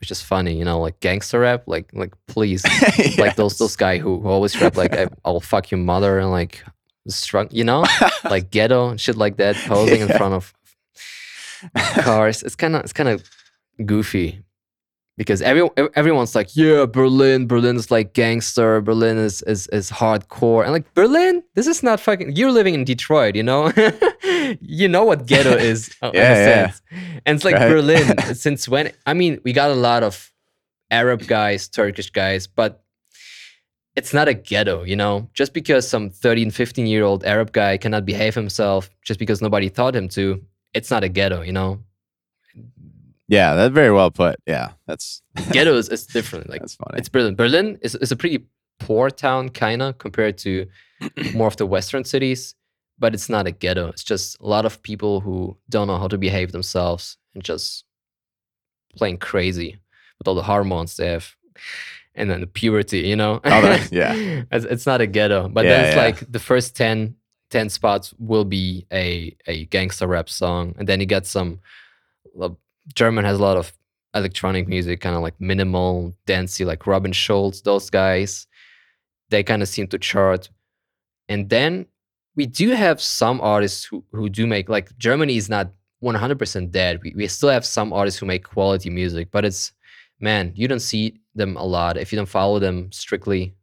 which is funny you know like gangster rap like like please like those those guy who, who always rap like i'll fuck your mother and like strong you know like ghetto and shit like that posing in front of cars it's kind of it's kind of goofy because every, everyone's like yeah berlin berlin is like gangster berlin is, is is hardcore and like berlin this is not fucking you're living in detroit you know you know what ghetto is uh, Yeah, yeah. sense. and it's like Right. berlin since when i mean we got a lot of arab guys turkish guys but it's not a ghetto, you know? Just because some 13, 15 year old Arab guy cannot behave himself just because nobody taught him to, it's not a ghetto, you know? yeah, that's very well put. Yeah, that's Ghetto is, is different. Like, that's funny. it's Berlin. Berlin is, is a pretty poor town, kind of, compared to more of the Western cities, but it's not a ghetto. It's just a lot of people who don't know how to behave themselves and just playing crazy with all the hormones they have. And then the puberty, you know? Oh, yeah. it's, it's not a ghetto, but Yeah, then it's yeah. like the first 10, 10 spots will be a, a gangster rap song. And then you get some, well, German has a lot of electronic music, kind of like minimal, dancey, like Robin Schulz, those guys. They kind of seem to chart. And then we do have some artists who, who do make, like, Germany is not 100% dead. We, we still have some artists who make quality music, but it's, man, you don't see them a lot. If you don't follow them strictly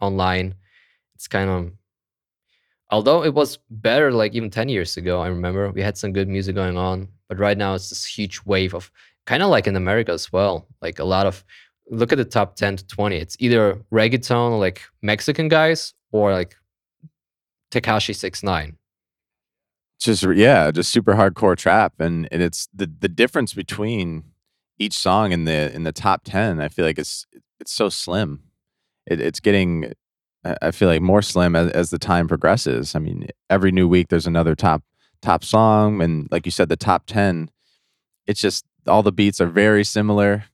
online, it's kind of, although it was better like even 10 years ago, I remember we had some good music going on, but right now it's this huge wave of kind of like in America as well. Like a lot of, look at the top 10 to 20. It's either reggaeton, like Mexican guys, or like Tekashi 69. just yeah, just super hardcore trap, and and it's the the difference between each song in the in the top ten. I feel like it's it's so slim. It, it's getting, I feel like more slim as, as the time progresses. I mean, every new week there's another top top song, and like you said, the top ten. It's just all the beats are very similar.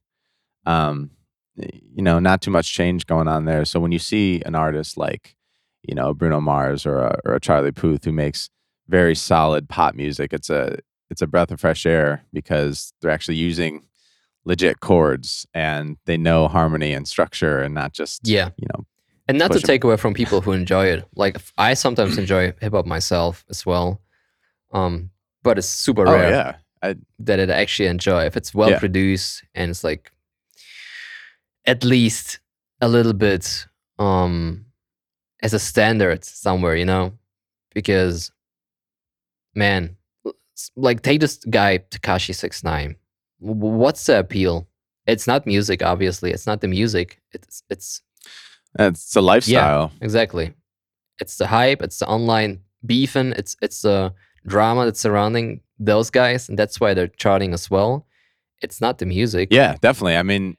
Um, you know, not too much change going on there. So when you see an artist like, you know, Bruno Mars or a, or a Charlie Puth who makes very solid pop music. It's a it's a breath of fresh air because they're actually using legit chords and they know harmony and structure and not just Yeah. you know And not to take away from people who enjoy it. Like i sometimes enjoy hip hop myself as well. Um, but it's super oh rare yeah I, that it actually enjoy. If it's well Yeah. produced and it's like at least a little bit um as a standard somewhere, you know? Because man, like take this guy Tekashi 69. What's the appeal? It's not music, obviously. It's not the music. It's it's it's a lifestyle Yeah, Exactly. It's the hype, it's the online beefing. It's it's the drama that's surrounding those guys, and that's why they're charting as well. It's not the music. Yeah, definitely. I mean,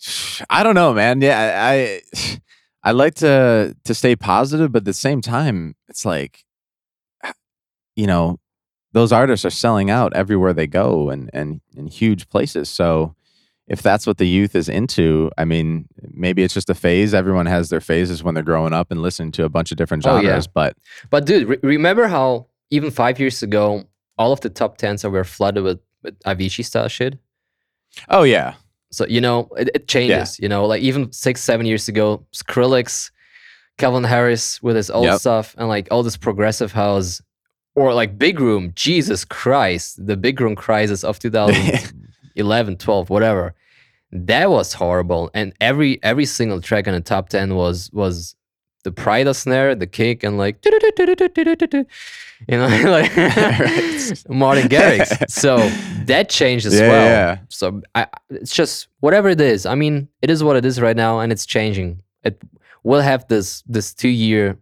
I don't know, man. Yeah, I I, I like to to stay positive, but at the same time, it's like, you know, those artists are selling out everywhere they go and and in huge places. So if that's what the youth is into, I mean, maybe it's just a phase. Everyone has their phases when they're growing up and listening to a bunch of different genres. Oh, yeah. But But dude, re- remember how even five years ago, all of the top tens were flooded with, with Avicii style shit. oh yeah, So you know, it, it changes. You know, like even six, seven years ago, Skrillex, Calvin Harris with his old Yep. stuff, and like all this progressive house, or like Big Room. Jesus Christ, the Big Room crisis of 2011, 12, whatever. That was horrible, and every every single track in the top ten was was the Pryda snare, the kick, and like you know, like Martin Garrix. So that changed as Yeah, well. yeah. So I, it's just whatever it is. I mean, it is what it is right now, and it's changing. It will have this this two year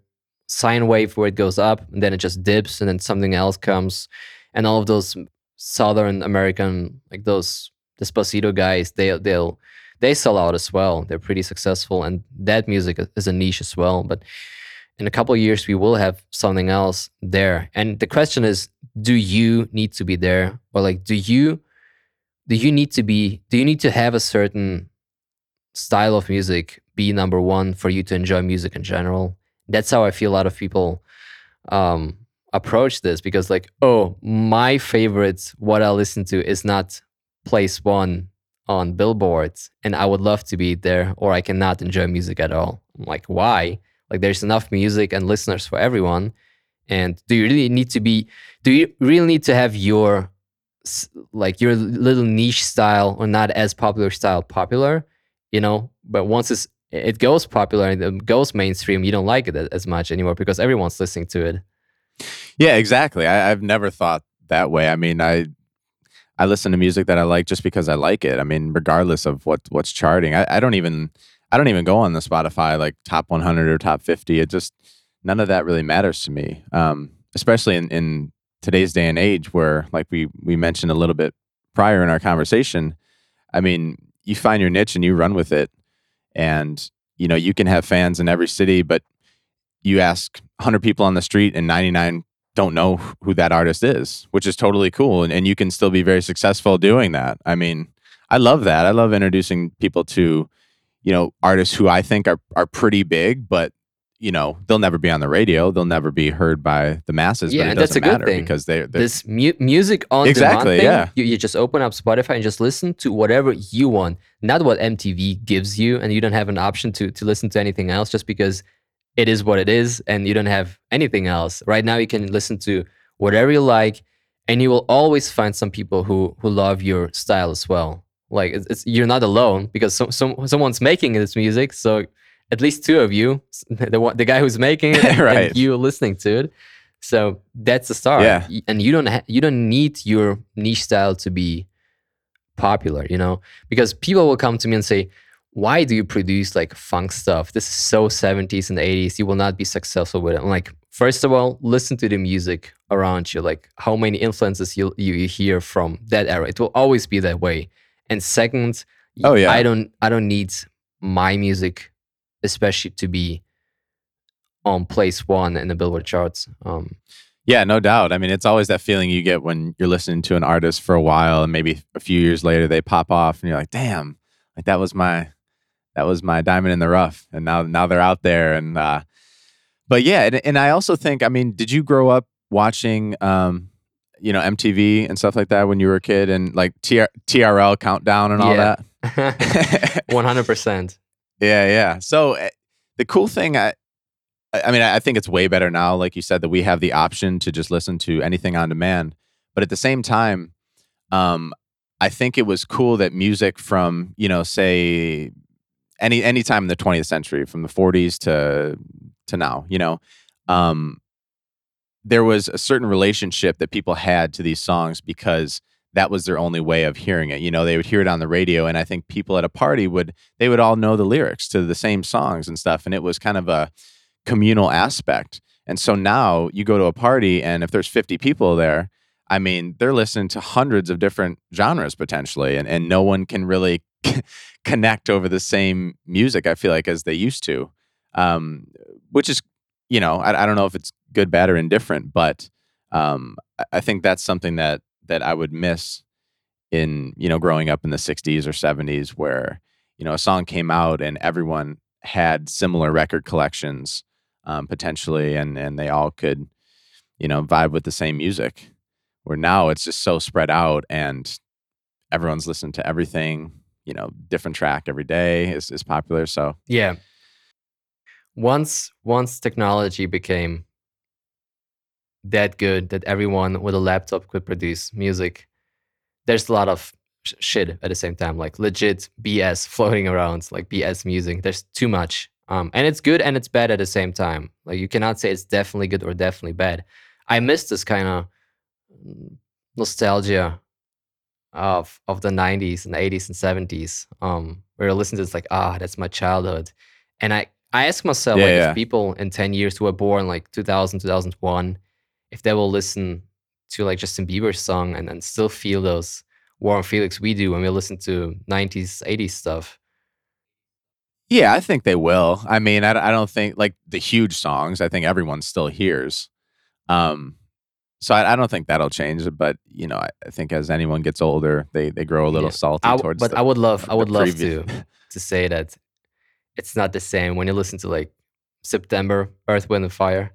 sine wave where it goes up and then it just dips, and then something else comes, and all of those Southern American like those Despacito guys, they they'll they sell out as well. They're pretty successful, and that music is- a niche as well. But in a couple years, we will have something else there. And the question is, do you need to be there, or like, do you do you need to be? Do you need to have a certain style of music be number one for you to enjoy music in general? That's how I feel a lot of people um, approach this because, like, oh, my favorite, what I listen to is not place one on billboards and I would love to be there or I cannot enjoy music at all. I'm like, why? Like there's enough music and listeners for everyone. And do you really need to be do you really need to have your like your little niche style or not as popular style popular, you know? But once it's it goes popular and it goes mainstream, you don't like it as much anymore because everyone's listening to it. yeah, exactly. I, I've never thought that way. I mean, I I listen to music that I like just because I like it. I mean, regardless of what what's charting. I, I don't even I don't even go on the Spotify like top 100 or top 50. It just none of that really matters to me. Um, especially in, in today's day and age, where like we we mentioned a little bit prior in our conversation. I mean, you find your niche and you run with it, and you know you can have fans in every city, but you ask 100 people on the street and 99 don't know who that artist is, which is totally cool. And, and you can still be very successful doing that. I mean, I love that. I love introducing people to, you know, artists who I think are, are pretty big, but, you know, they'll never be on the radio. They'll never be heard by the masses. Yeah, but it that's doesn't a good thing. because they're, they're this mu- music on Exactly, demand thing, yeah. you, you just open up Spotify and just listen to whatever you want, not what MTV gives you, and you don't have an option to to listen to anything else just because it is what it is, and you don't have anything else. Right now, you can listen to whatever you like, and you will always find some people who who love your style as well. Like it's, it's you're not alone because some, some someone's making this music, so at least two of you, the the guy who's making it, and- Right. and you listening to it. So that's the start. Yeah. And you don't ha- you don't need your niche style to be popular, you know, because people will come to me and say, "Why do you produce like funk stuff? This is so 70s and 80s. You will not be successful with it." I'm like, first of all, listen to the music around you, like how many influences you you, you hear from that era. It will always be that way. And second, Oh, yeah. I don't I don't need my music, especially to be on place one in the Billboard charts. Um, Yeah, no doubt. I mean, it's always that feeling you get when you're listening to an artist for a while and maybe a few years later they pop off and you're like, "Damn, like that was my that was my diamond in the rough." And now now they're out there and uh but yeah, and, and I also think, I mean, did you grow up watching um you know, MTV and stuff like that when you were a kid and like TR- TRL countdown and all Yeah. that? One hundred percent. Yeah, yeah. So uh, the cool thing, I, I mean, I I think it's way better now, like you said, that we have the option to just listen to anything on demand. But at the same time, um, I think it was cool that music from you know, say any any time in the 20th century, from the 40s to to now, you know, um, there was a certain relationship that people had to these songs because that was their only way of hearing it. You know, they would hear it on the radio, and I think people at a party would they would all know the lyrics to the same songs and stuff, and it was kind of a communal aspect. And so now you go to a party, and if there's 50 people there, I mean, they're listening to hundreds of different genres potentially, and, and no one can really connect over the same music, I feel like, as they used to. Um, which is, you know, I, I don't know if it's good, bad, or indifferent, but um, I- I think that's something that that I would miss in, you know, growing up in the 60s or 70s where, you know, a song came out and everyone had similar record collections um, potentially, and and they all could, you know, vibe with the same music. Where now it's just so spread out, and everyone's listening to everything. You know, different track every day is is popular. So Yeah. Once once technology became that good that everyone with a laptop could produce music, there's a lot of sh- shit at the same time, like legit BS floating around, like BS music. There's too much. Um, and it's good and it's bad at the same time. Like you cannot say it's definitely good or definitely bad. I miss this kind of nostalgia of of the 90s and 80s and 70s um where you listen to this like ah that's my childhood and i i ask myself Yeah, like yeah. if people in 10 years who were born like 2000 2001 if they will listen to like justin bieber's song and, and still feel those warm feelings we do when we listen to 90s 80s stuff Yeah, I think they will. I mean, I, I don't think like the huge songs. I think everyone still hears. Um, so I, I don't think that'll change. But you know, I, I think as anyone gets older, they they grow a little Yeah. salty I towards. but the, I would love I would love to to say that it's not the same when you listen to like September, Earth, Wind and Fire.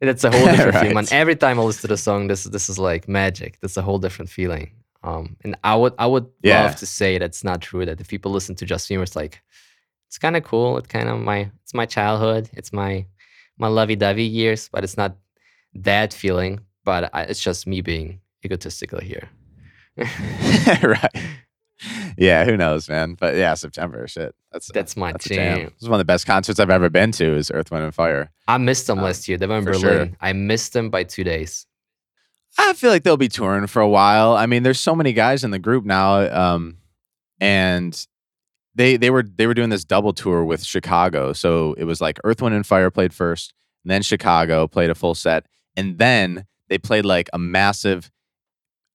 That's a whole different feeling. And every time I listen to the song, this this is like magic. That's a whole different feeling. Um, and I would I would Yeah. love to say that's not true. That if people listen to Justin it's like it's kind of cool. It's kind of my it's my childhood. It's my my lovey-dovey years, but it's not that feeling. But I, it's just me being egotistical here. right. Yeah, who knows, man? But yeah, September, shit. That's That's my that's jam. This is one of the best concerts I've ever been to. Is Earth, Wind, and Fire. I missed them Um, last year. They were in Berlin. sure. I missed them by two days. I feel like they'll be touring for a while. I mean, there's so many guys in the group now, um, and they they were they were doing this double tour with Chicago. So it was like Earth, Wind, and Fire played first, and then Chicago played a full set, and then they played like a massive,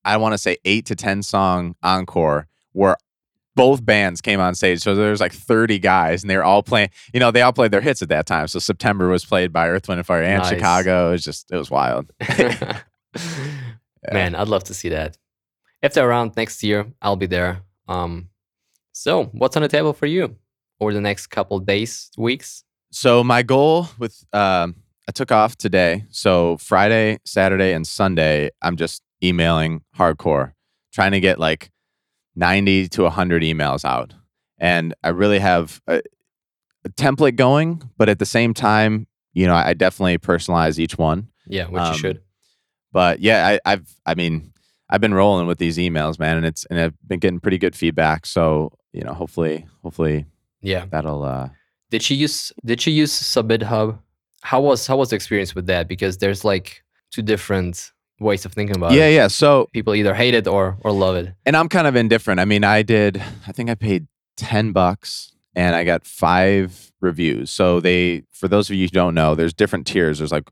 I want to say eight to ten song encore where both bands came on stage. So there was like 30 guys, and they were all playing. You know, they all played their hits at that time. So September was played by Earth, Wind, and Fire, and Nice. Chicago. It was just it was wild. Man, I'd love to see that. If they're around next year, I'll be there. Um, so what's on the table for you over the next couple days, weeks? So my goal with um, I took off today. So Friday, Saturday, and Sunday, I'm just emailing hardcore, trying to get like 90 to 100 emails out, and I really have a, a template going. But at the same time, you know, I definitely personalize each one. Yeah, which Um, you should. But yeah, I, I've I mean I've been rolling with these emails, man, and it's and I've been getting pretty good feedback. So you know, hopefully, hopefully Yeah. that'll. uh Did she use Did she use SubmitHub? How was How was the experience with that? Because there's like two different ways of thinking about Yeah, it. yeah. yeah. So People either hate it or or love it. and I'm kind of indifferent. I mean, I did. I think I paid ten bucks, and I got five reviews. So they, for those of you who don't know, there's different tiers. There's like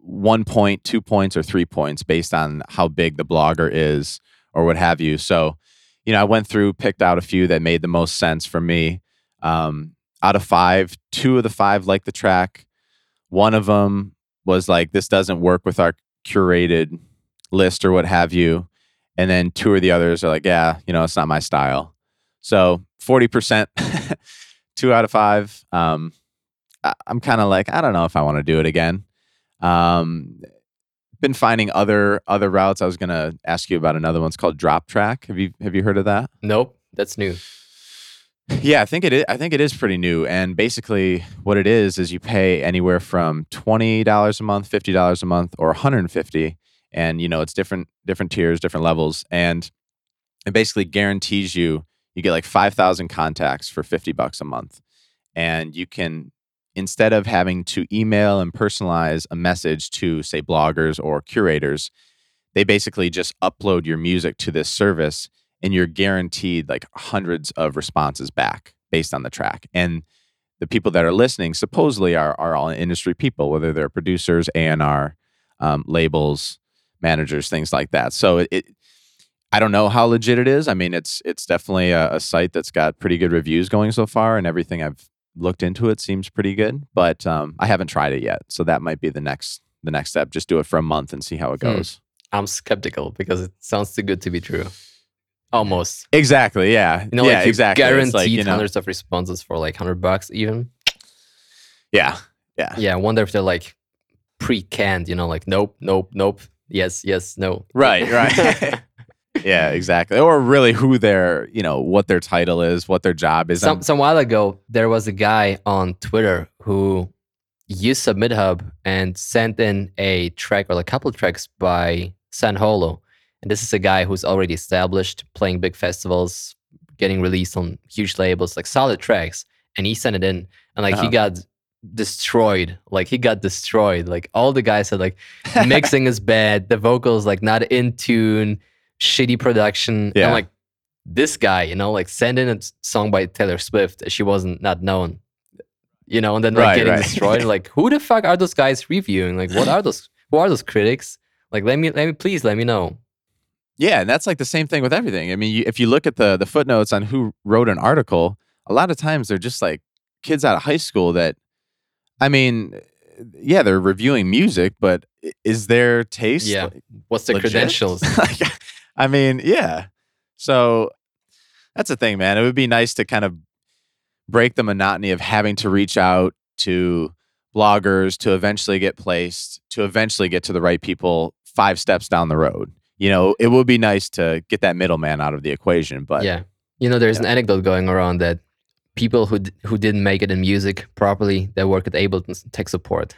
one point, two points, or three points based on how big the blogger is or what have you. So, you know, I went through, picked out a few that made the most sense for me. Um, out of five, two of the five liked the track. One of them was like, this doesn't work with our curated list or what have you. And then two of the others are like, yeah, you know, it's not my style. So 40%, two out of five. Um, I, I'm kind of like, I don't know if I want to do it again. Um, been finding other other routes. I was gonna ask you about another one. It's called Drop Track. Have you have you heard of that? Nope, that's new. Yeah, I think it is. I think it is pretty new. And basically, what it is is you pay anywhere from twenty dollars a month, fifty dollars a month, or one hundred and fifty. And you know, it's different different tiers, different levels, and it basically guarantees you you get like five thousand contacts for fifty bucks a month, and you can instead of having to email and personalize a message to say bloggers or curators, they basically just upload your music to this service and you're guaranteed like hundreds of responses back based on the track. And the people that are listening supposedly are are all industry people, whether they're producers and are um, labels, managers, things like that. So it, it, I don't know how legit it is. I mean, it's it's definitely a, a site that's got pretty good reviews going so far, and everything I've looked into it seems pretty good. But um, I haven't tried it yet, so that might be the next the next step. Just do it for a month and see how it Hmm. goes. I'm skeptical because it sounds too good to be true. Almost. Exactly. Yeah. You know, yeah. like you exactly. Guaranteed like, you know, hundreds of responses for like hundred bucks even. yeah. Yeah. Yeah, I wonder if they're like pre-canned, you know, like nope, nope, nope, yes, yes, no. Right. Right. yeah. Exactly. Or really, who their you know what their title is, what their job is. some some while ago, there was a guy on Twitter who used SubmitHub and sent in a track or a couple of tracks by San Holo. And this is a guy who's already established, playing big festivals, getting released on huge labels, like solid tracks. And he sent it in, and like he Uh-huh. got destroyed. Like he got destroyed. Like all the guys said, like mixing is bad, the vocals like not in tune, shitty production. Yeah. And like this guy, you know, like sending a song by Taylor Swift. She wasn't not known. You know, and then like Right, getting right. destroyed. Like, who the fuck are those guys reviewing? Like, what are those? Who are those critics? Like, let me, let me, please, let me know. Yeah, and that's like the same thing with everything. I mean, you, if you look at the the footnotes on who wrote an article, a lot of times they're just like kids out of high school that, I mean, yeah, they're reviewing music, but is their taste? Yeah. like, What's the legit? credentials? Like, I mean, yeah. So that's the thing, man. It would be nice to kind of break the monotony of having to reach out to bloggers to eventually get placed, to eventually get to the right people five steps down the road. You know, it would be nice to get that middleman out of the equation, but yeah. You know, there's an anecdote going around that people who d- who didn't make it in music properly, they work at Ableton tech support.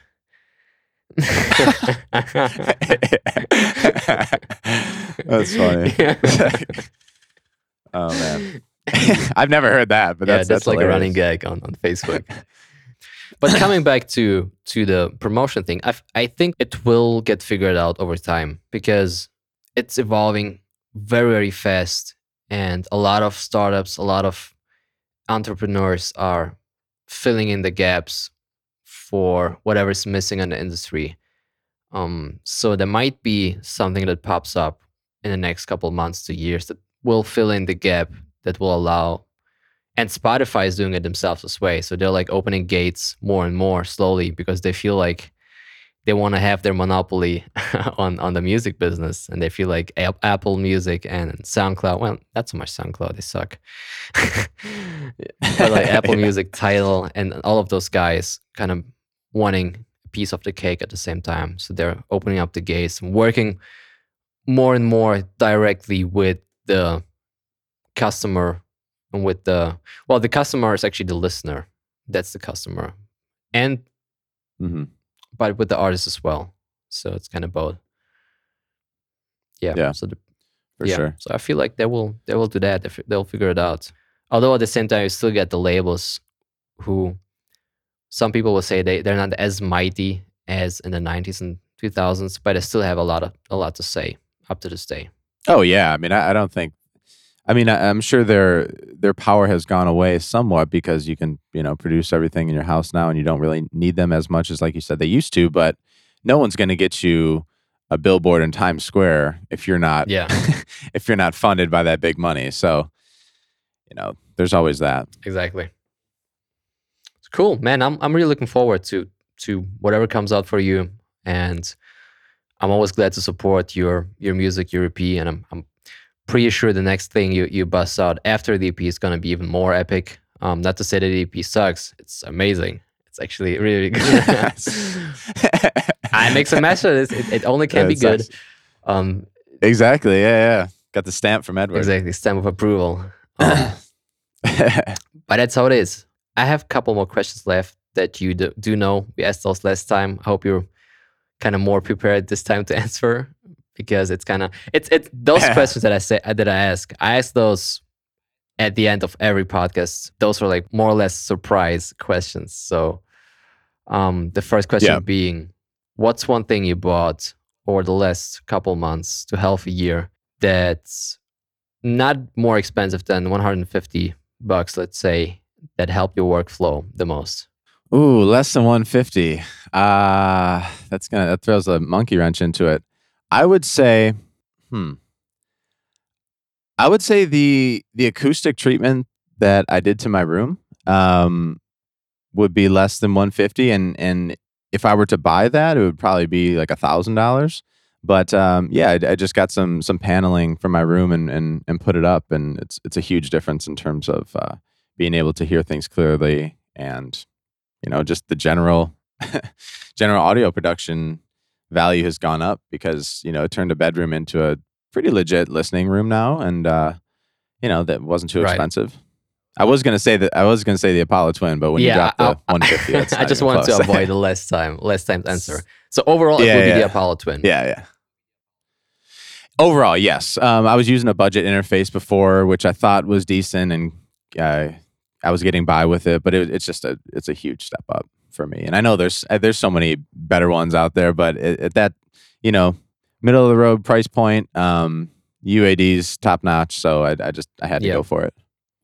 that's funny. oh man. I've never heard that, but yeah, that's, that's, like a running gag on, on Facebook. but coming back to to the promotion thing, I I think it will get figured out over time because it's evolving very very fast, and a lot of startups, a lot of entrepreneurs are filling in the gaps for whatever's missing in the industry. Um, so there might be something that pops up in the next couple months to years that will fill in the gap that will allow and Spotify is doing it themselves this way. So they're like opening gates more and more slowly because they feel like they want to have their monopoly on on the music business, and they feel like A- Apple Music and SoundCloud. Well, not so much SoundCloud; they suck. but like Apple Yeah. Music, Tidal, and all of those guys kind of wanting a piece of the cake at the same time. So they're opening up the gates and working more and more directly with the customer and with the well the customer is actually the listener that's the customer and Mhm. But with the artist as well so it's kind of both yeah Yeah, so the, for yeah sure. so i feel like they will they will do that they'll figure it out although at the same time you still get the labels who some people will say they, they're not as mighty as in the 90s and 2000s but they still have a lot of a lot to say up to this day Oh yeah, I mean, I, I don't think. I mean, I, I'm sure their their power has gone away somewhat because you can, you know, produce everything in your house now, and you don't really need them as much as, like you said, they used to. But no one's going to get you a billboard in Times Square if you're not, Yeah. if you're not funded by that big money. So, you know, there's always that. Exactly. It's cool, man. I'm I'm really looking forward to to whatever comes out for you, and I'm always glad to support your your music, your EP, and I'm I'm pretty sure the next thing you you bust out after the EP is gonna be even more epic. Um, not to say that the EP sucks; it's amazing. It's actually really good. I mix and match it. It, it only can Yeah, be good. sucks. Um, exactly. Yeah, yeah. Got the stamp from Edward. exactly, stamp of approval. Um, but that's how it is. I have a couple more questions left that you do, do know. We asked those last time. I hope you're kind of more prepared this time to answer because it's kind of it's it's those questions that I say that I ask. I ask those at the end of every podcast. Those are like more or less surprise questions. So, um, the first question Yeah. being, what's one thing you bought over the last couple months to half a year that's not more expensive than 150 bucks, let's say, that help your workflow the most? Ooh, less than 150. Uh that's gonna that throws a monkey wrench into it. I would say, hmm. I would say the the acoustic treatment that I did to my room um would be less than 150 and and if I were to buy that it would probably be like a thousand dollars. But um yeah, I, I just got some some paneling for my room and and and put it up and it's it's a huge difference in terms of uh being able to hear things clearly and you know just the general general audio production value has gone up because you know it turned a bedroom into a pretty legit listening room now and uh you know that wasn't too Right. expensive i was gonna say that i was gonna say the apollo twin but when you Yeah, got the 150 I just wanted to avoid the last time, last time's answer. So overall, it Yeah, would be the. Apollo Twin. Yeah, yeah. Overall, yes. Um, I was using a budget interface before, which I thought was decent, and uh, I was getting by with it. But it, it's just a it's a huge step up for me. And I know there's uh, there's so many better ones out there, but at, at that you know middle of the road price point, um, UAD's top notch. So I, I just I had to Yeah. go for it.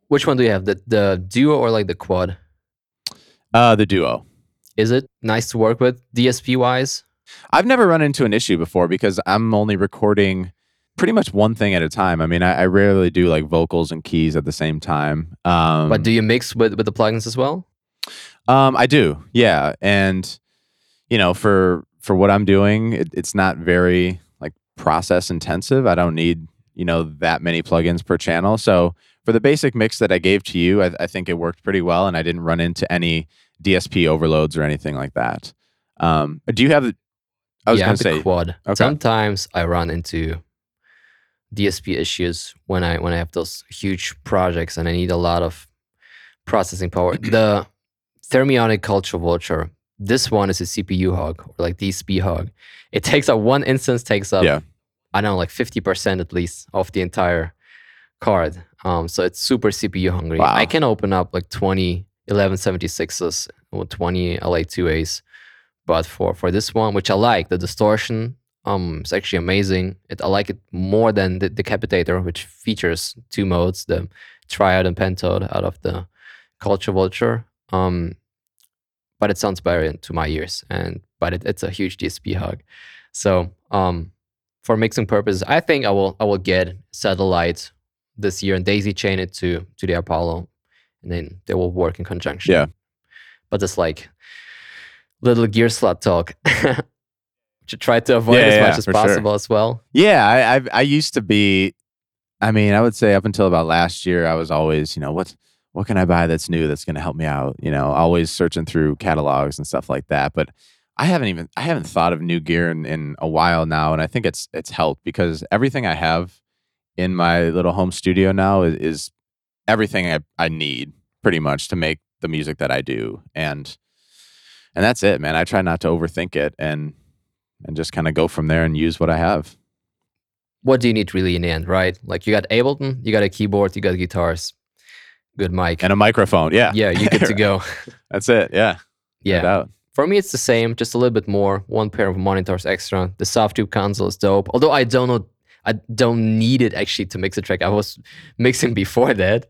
Which one do you have? The the duo or like the quad? Uh, the Duo. Is it nice to work with DSP wise? I've never run into an issue before because I'm only recording pretty much one thing at a time. I mean, I, I rarely do like vocals and keys at the same time. Um, But do you mix with with the plugins as well? Um, I do, yeah. And you know, for for what I'm doing, it, it's not very like process intensive. I don't need you know that many plugins per channel. So for the basic mix that I gave to you, I, I think it worked pretty well, and I didn't run into any DSP overloads or anything like that. Um, do you have? I was yeah, gonna say, quad. Okay. Sometimes I run into DSP issues when I when I have those huge projects and I need a lot of processing power. the Thermionic Culture Vulture. This one is a CPU hog or like DSP hog. It takes up one instance takes up Yeah. I don't know like fifty percent at least of the entire card. Um, so it's super CPU hungry. Wow. I can open up like 20 1176s or 20 LA2As. But for for this one, which I like, the distortion um is actually amazing. It, I like it more than the Decapitator, which features two modes, the Triode and pentode out of the Culture Vulture. Um, but it sounds better to my ears, and but it, it's a huge DSP hug. So um, for mixing purposes, I think I will I will get satellite this year and daisy chain it to to the Apollo, and then they will work in conjunction. Yeah. But it's like little gear slot talk. to try to avoid Yeah, as yeah, much as for sure. possible as well. Yeah, I, I I used to be. I mean, I would say up until about last year, I was always, you know, what what can I buy that's new that's going to help me out? You know, always searching through catalogs and stuff like that. But I haven't even I haven't thought of new gear in, in a while now, and I think it's it's helped because everything I have in my little home studio now is, is everything I, I need pretty much to make the music that I do, and and that's it, man. I try not to overthink it and and just kind of go from there and use what I have. What do you need really in the end, right? Like you got Ableton, you got a keyboard, you got guitars, good mic. and a microphone. Yeah, yeah, you're good to go. That's it. Yeah, yeah. no. For me, it's the same, just a little bit more. One pair of monitors extra. The Softube console is dope. Although I don't know, I don't need it actually to mix a track. I was mixing before that,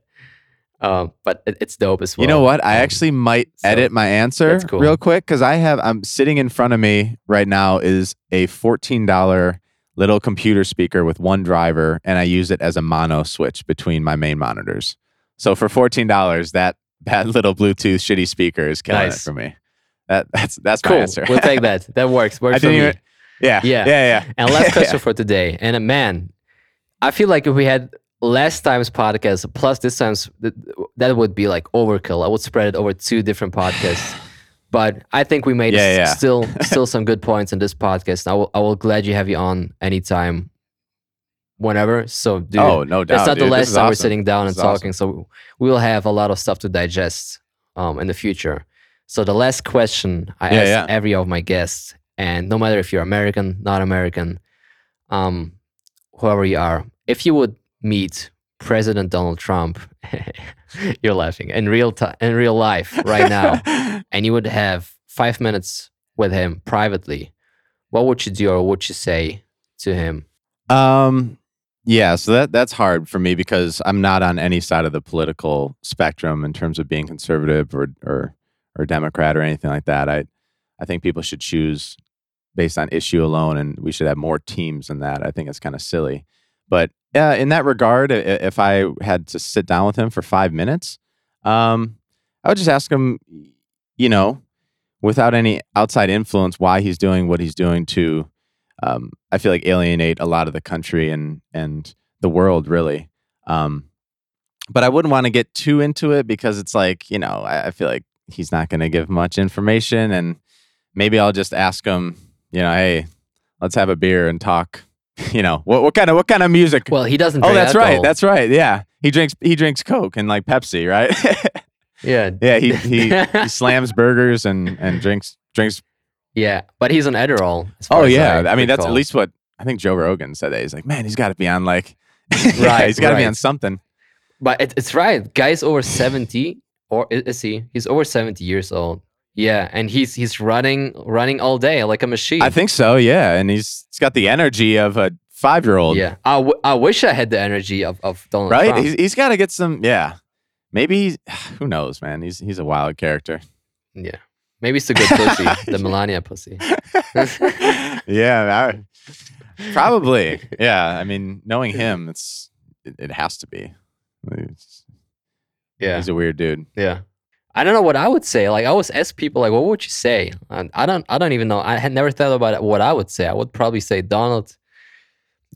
um, but it's dope as well. you know what? I Um, actually might so edit my answer cool. real quick because I have. I'm sitting in front of me right now is a fourteen dollar little computer speaker with one driver, and I use it as a mono switch between my main monitors. So for fourteen dollars, that that little Bluetooth shitty speaker is killing Nice. it for me. That that's that's my cool. answer. we'll take that. That works. Works for me. even. Yeah, Yeah. yeah, yeah. And last Yeah. question for today. And uh, man, I feel like if we had last time's podcast plus this time's, th- that would be like overkill. I would spread it over two different podcasts. But I think we made Yeah, yeah. still still some good points in this podcast. I will I will glad you have you on anytime, whenever. So dude, oh no doubt. it's not the dude. This last time we're sitting down and is awesome. talking. So we will have a lot of stuff to digest um, in the future. So the last question I Yeah, ask yeah. every of my guests, and no matter if you're American, not American, um, whoever you are, if you would meet President Donald Trump, you're laughing in real time, in real life right now, and you would have five minutes with him privately, what would you do or what would you say to him? Um, Yeah, so that that's hard for me because I'm not on any side of the political spectrum in terms of being conservative or or or Democrat or anything like that. I I think people should choose based on issue alone, and we should have more teams than that. I think it's kind of silly. But yeah, in that regard, if I had to sit down with him for five minutes, um, I would just ask him, you know, without any outside influence, why he's doing what he's doing to, um, I feel like alienate a lot of the country and and the world really. Um, but I wouldn't want to get too into it because it's like you know I, I feel like he's not going to give much information, and maybe I'll just ask him, you know, hey, let's have a beer and talk. You know, what what kind of what kind of music? Well, he doesn't. oh, that's right. That's right. Yeah, he drinks he drinks Coke and like Pepsi, right? yeah, yeah, he, he he slams burgers and and drinks drinks. Yeah. But he's on Adderall. Oh yeah, I, mean that's at least what I think Joe Rogan said. That he's like, man, he's got to be on like, Right, right, he's got to be on something. But it, it's right. Guy's over seventy, or is he? He's over seventy years old. Yeah, and he's he's running running all day like a machine. I think so. Yeah, and he's he's got the energy of a five year old. Yeah, I, w- I wish I had the energy of, of Donald right. Trump. He's, he's got to get some. Yeah, maybe he's, who knows, man. He's he's a wild character. yeah, maybe it's the good pussy, the Melania pussy. yeah, I- probably. Yeah, I mean, knowing him, it's it, it has to be. It's- Yeah, He's a weird dude. yeah. I don't know what I would say. Like I always ask people, like, what would you say? And I don't, I don't even know. I had never thought about what I would say. I would probably say, Donald,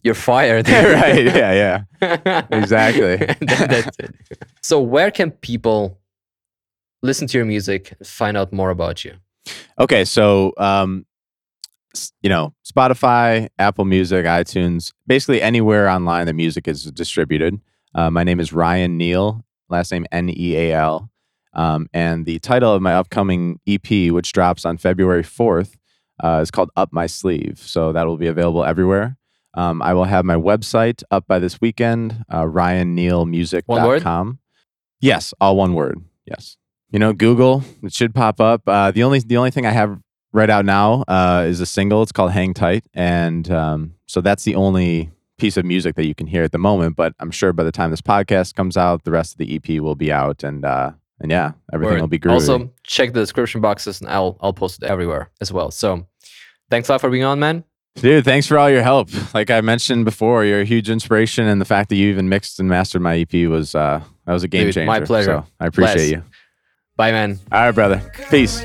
you're fired. right. Yeah. Yeah. Exactly. That- that's it. So, where can people listen to your music, find out more about you? Okay, so um, you know, Spotify, Apple Music, iTunes, basically anywhere online that music is distributed. Uh, my name is Ryan Neal, last name N E A L, um, and the title of my upcoming EP, which drops on February fourth, uh, is called "Up My Sleeve." So that will be available everywhere. Um, I will have my website up by this weekend, uh, RyanNealMusic.com. Yes, all one word. Yes you know google it should pop up uh, the only the only thing i have right out now uh, is a single it's called hang tight and um, so that's the only piece of music that you can hear at the moment but i'm sure by the time this podcast comes out the rest of the ep will be out and uh, and yeah everything Word. will be groovy Also, check the description boxes, and I'll I'll post it everywhere as well. So, thanks a lot for being on, man. dude thanks for all your help like i mentioned before you're a huge inspiration and the fact that you even mixed and mastered my ep was uh that was a game Dude, changer my pleasure. so i appreciate Bless. you Bye, man. all right brother peace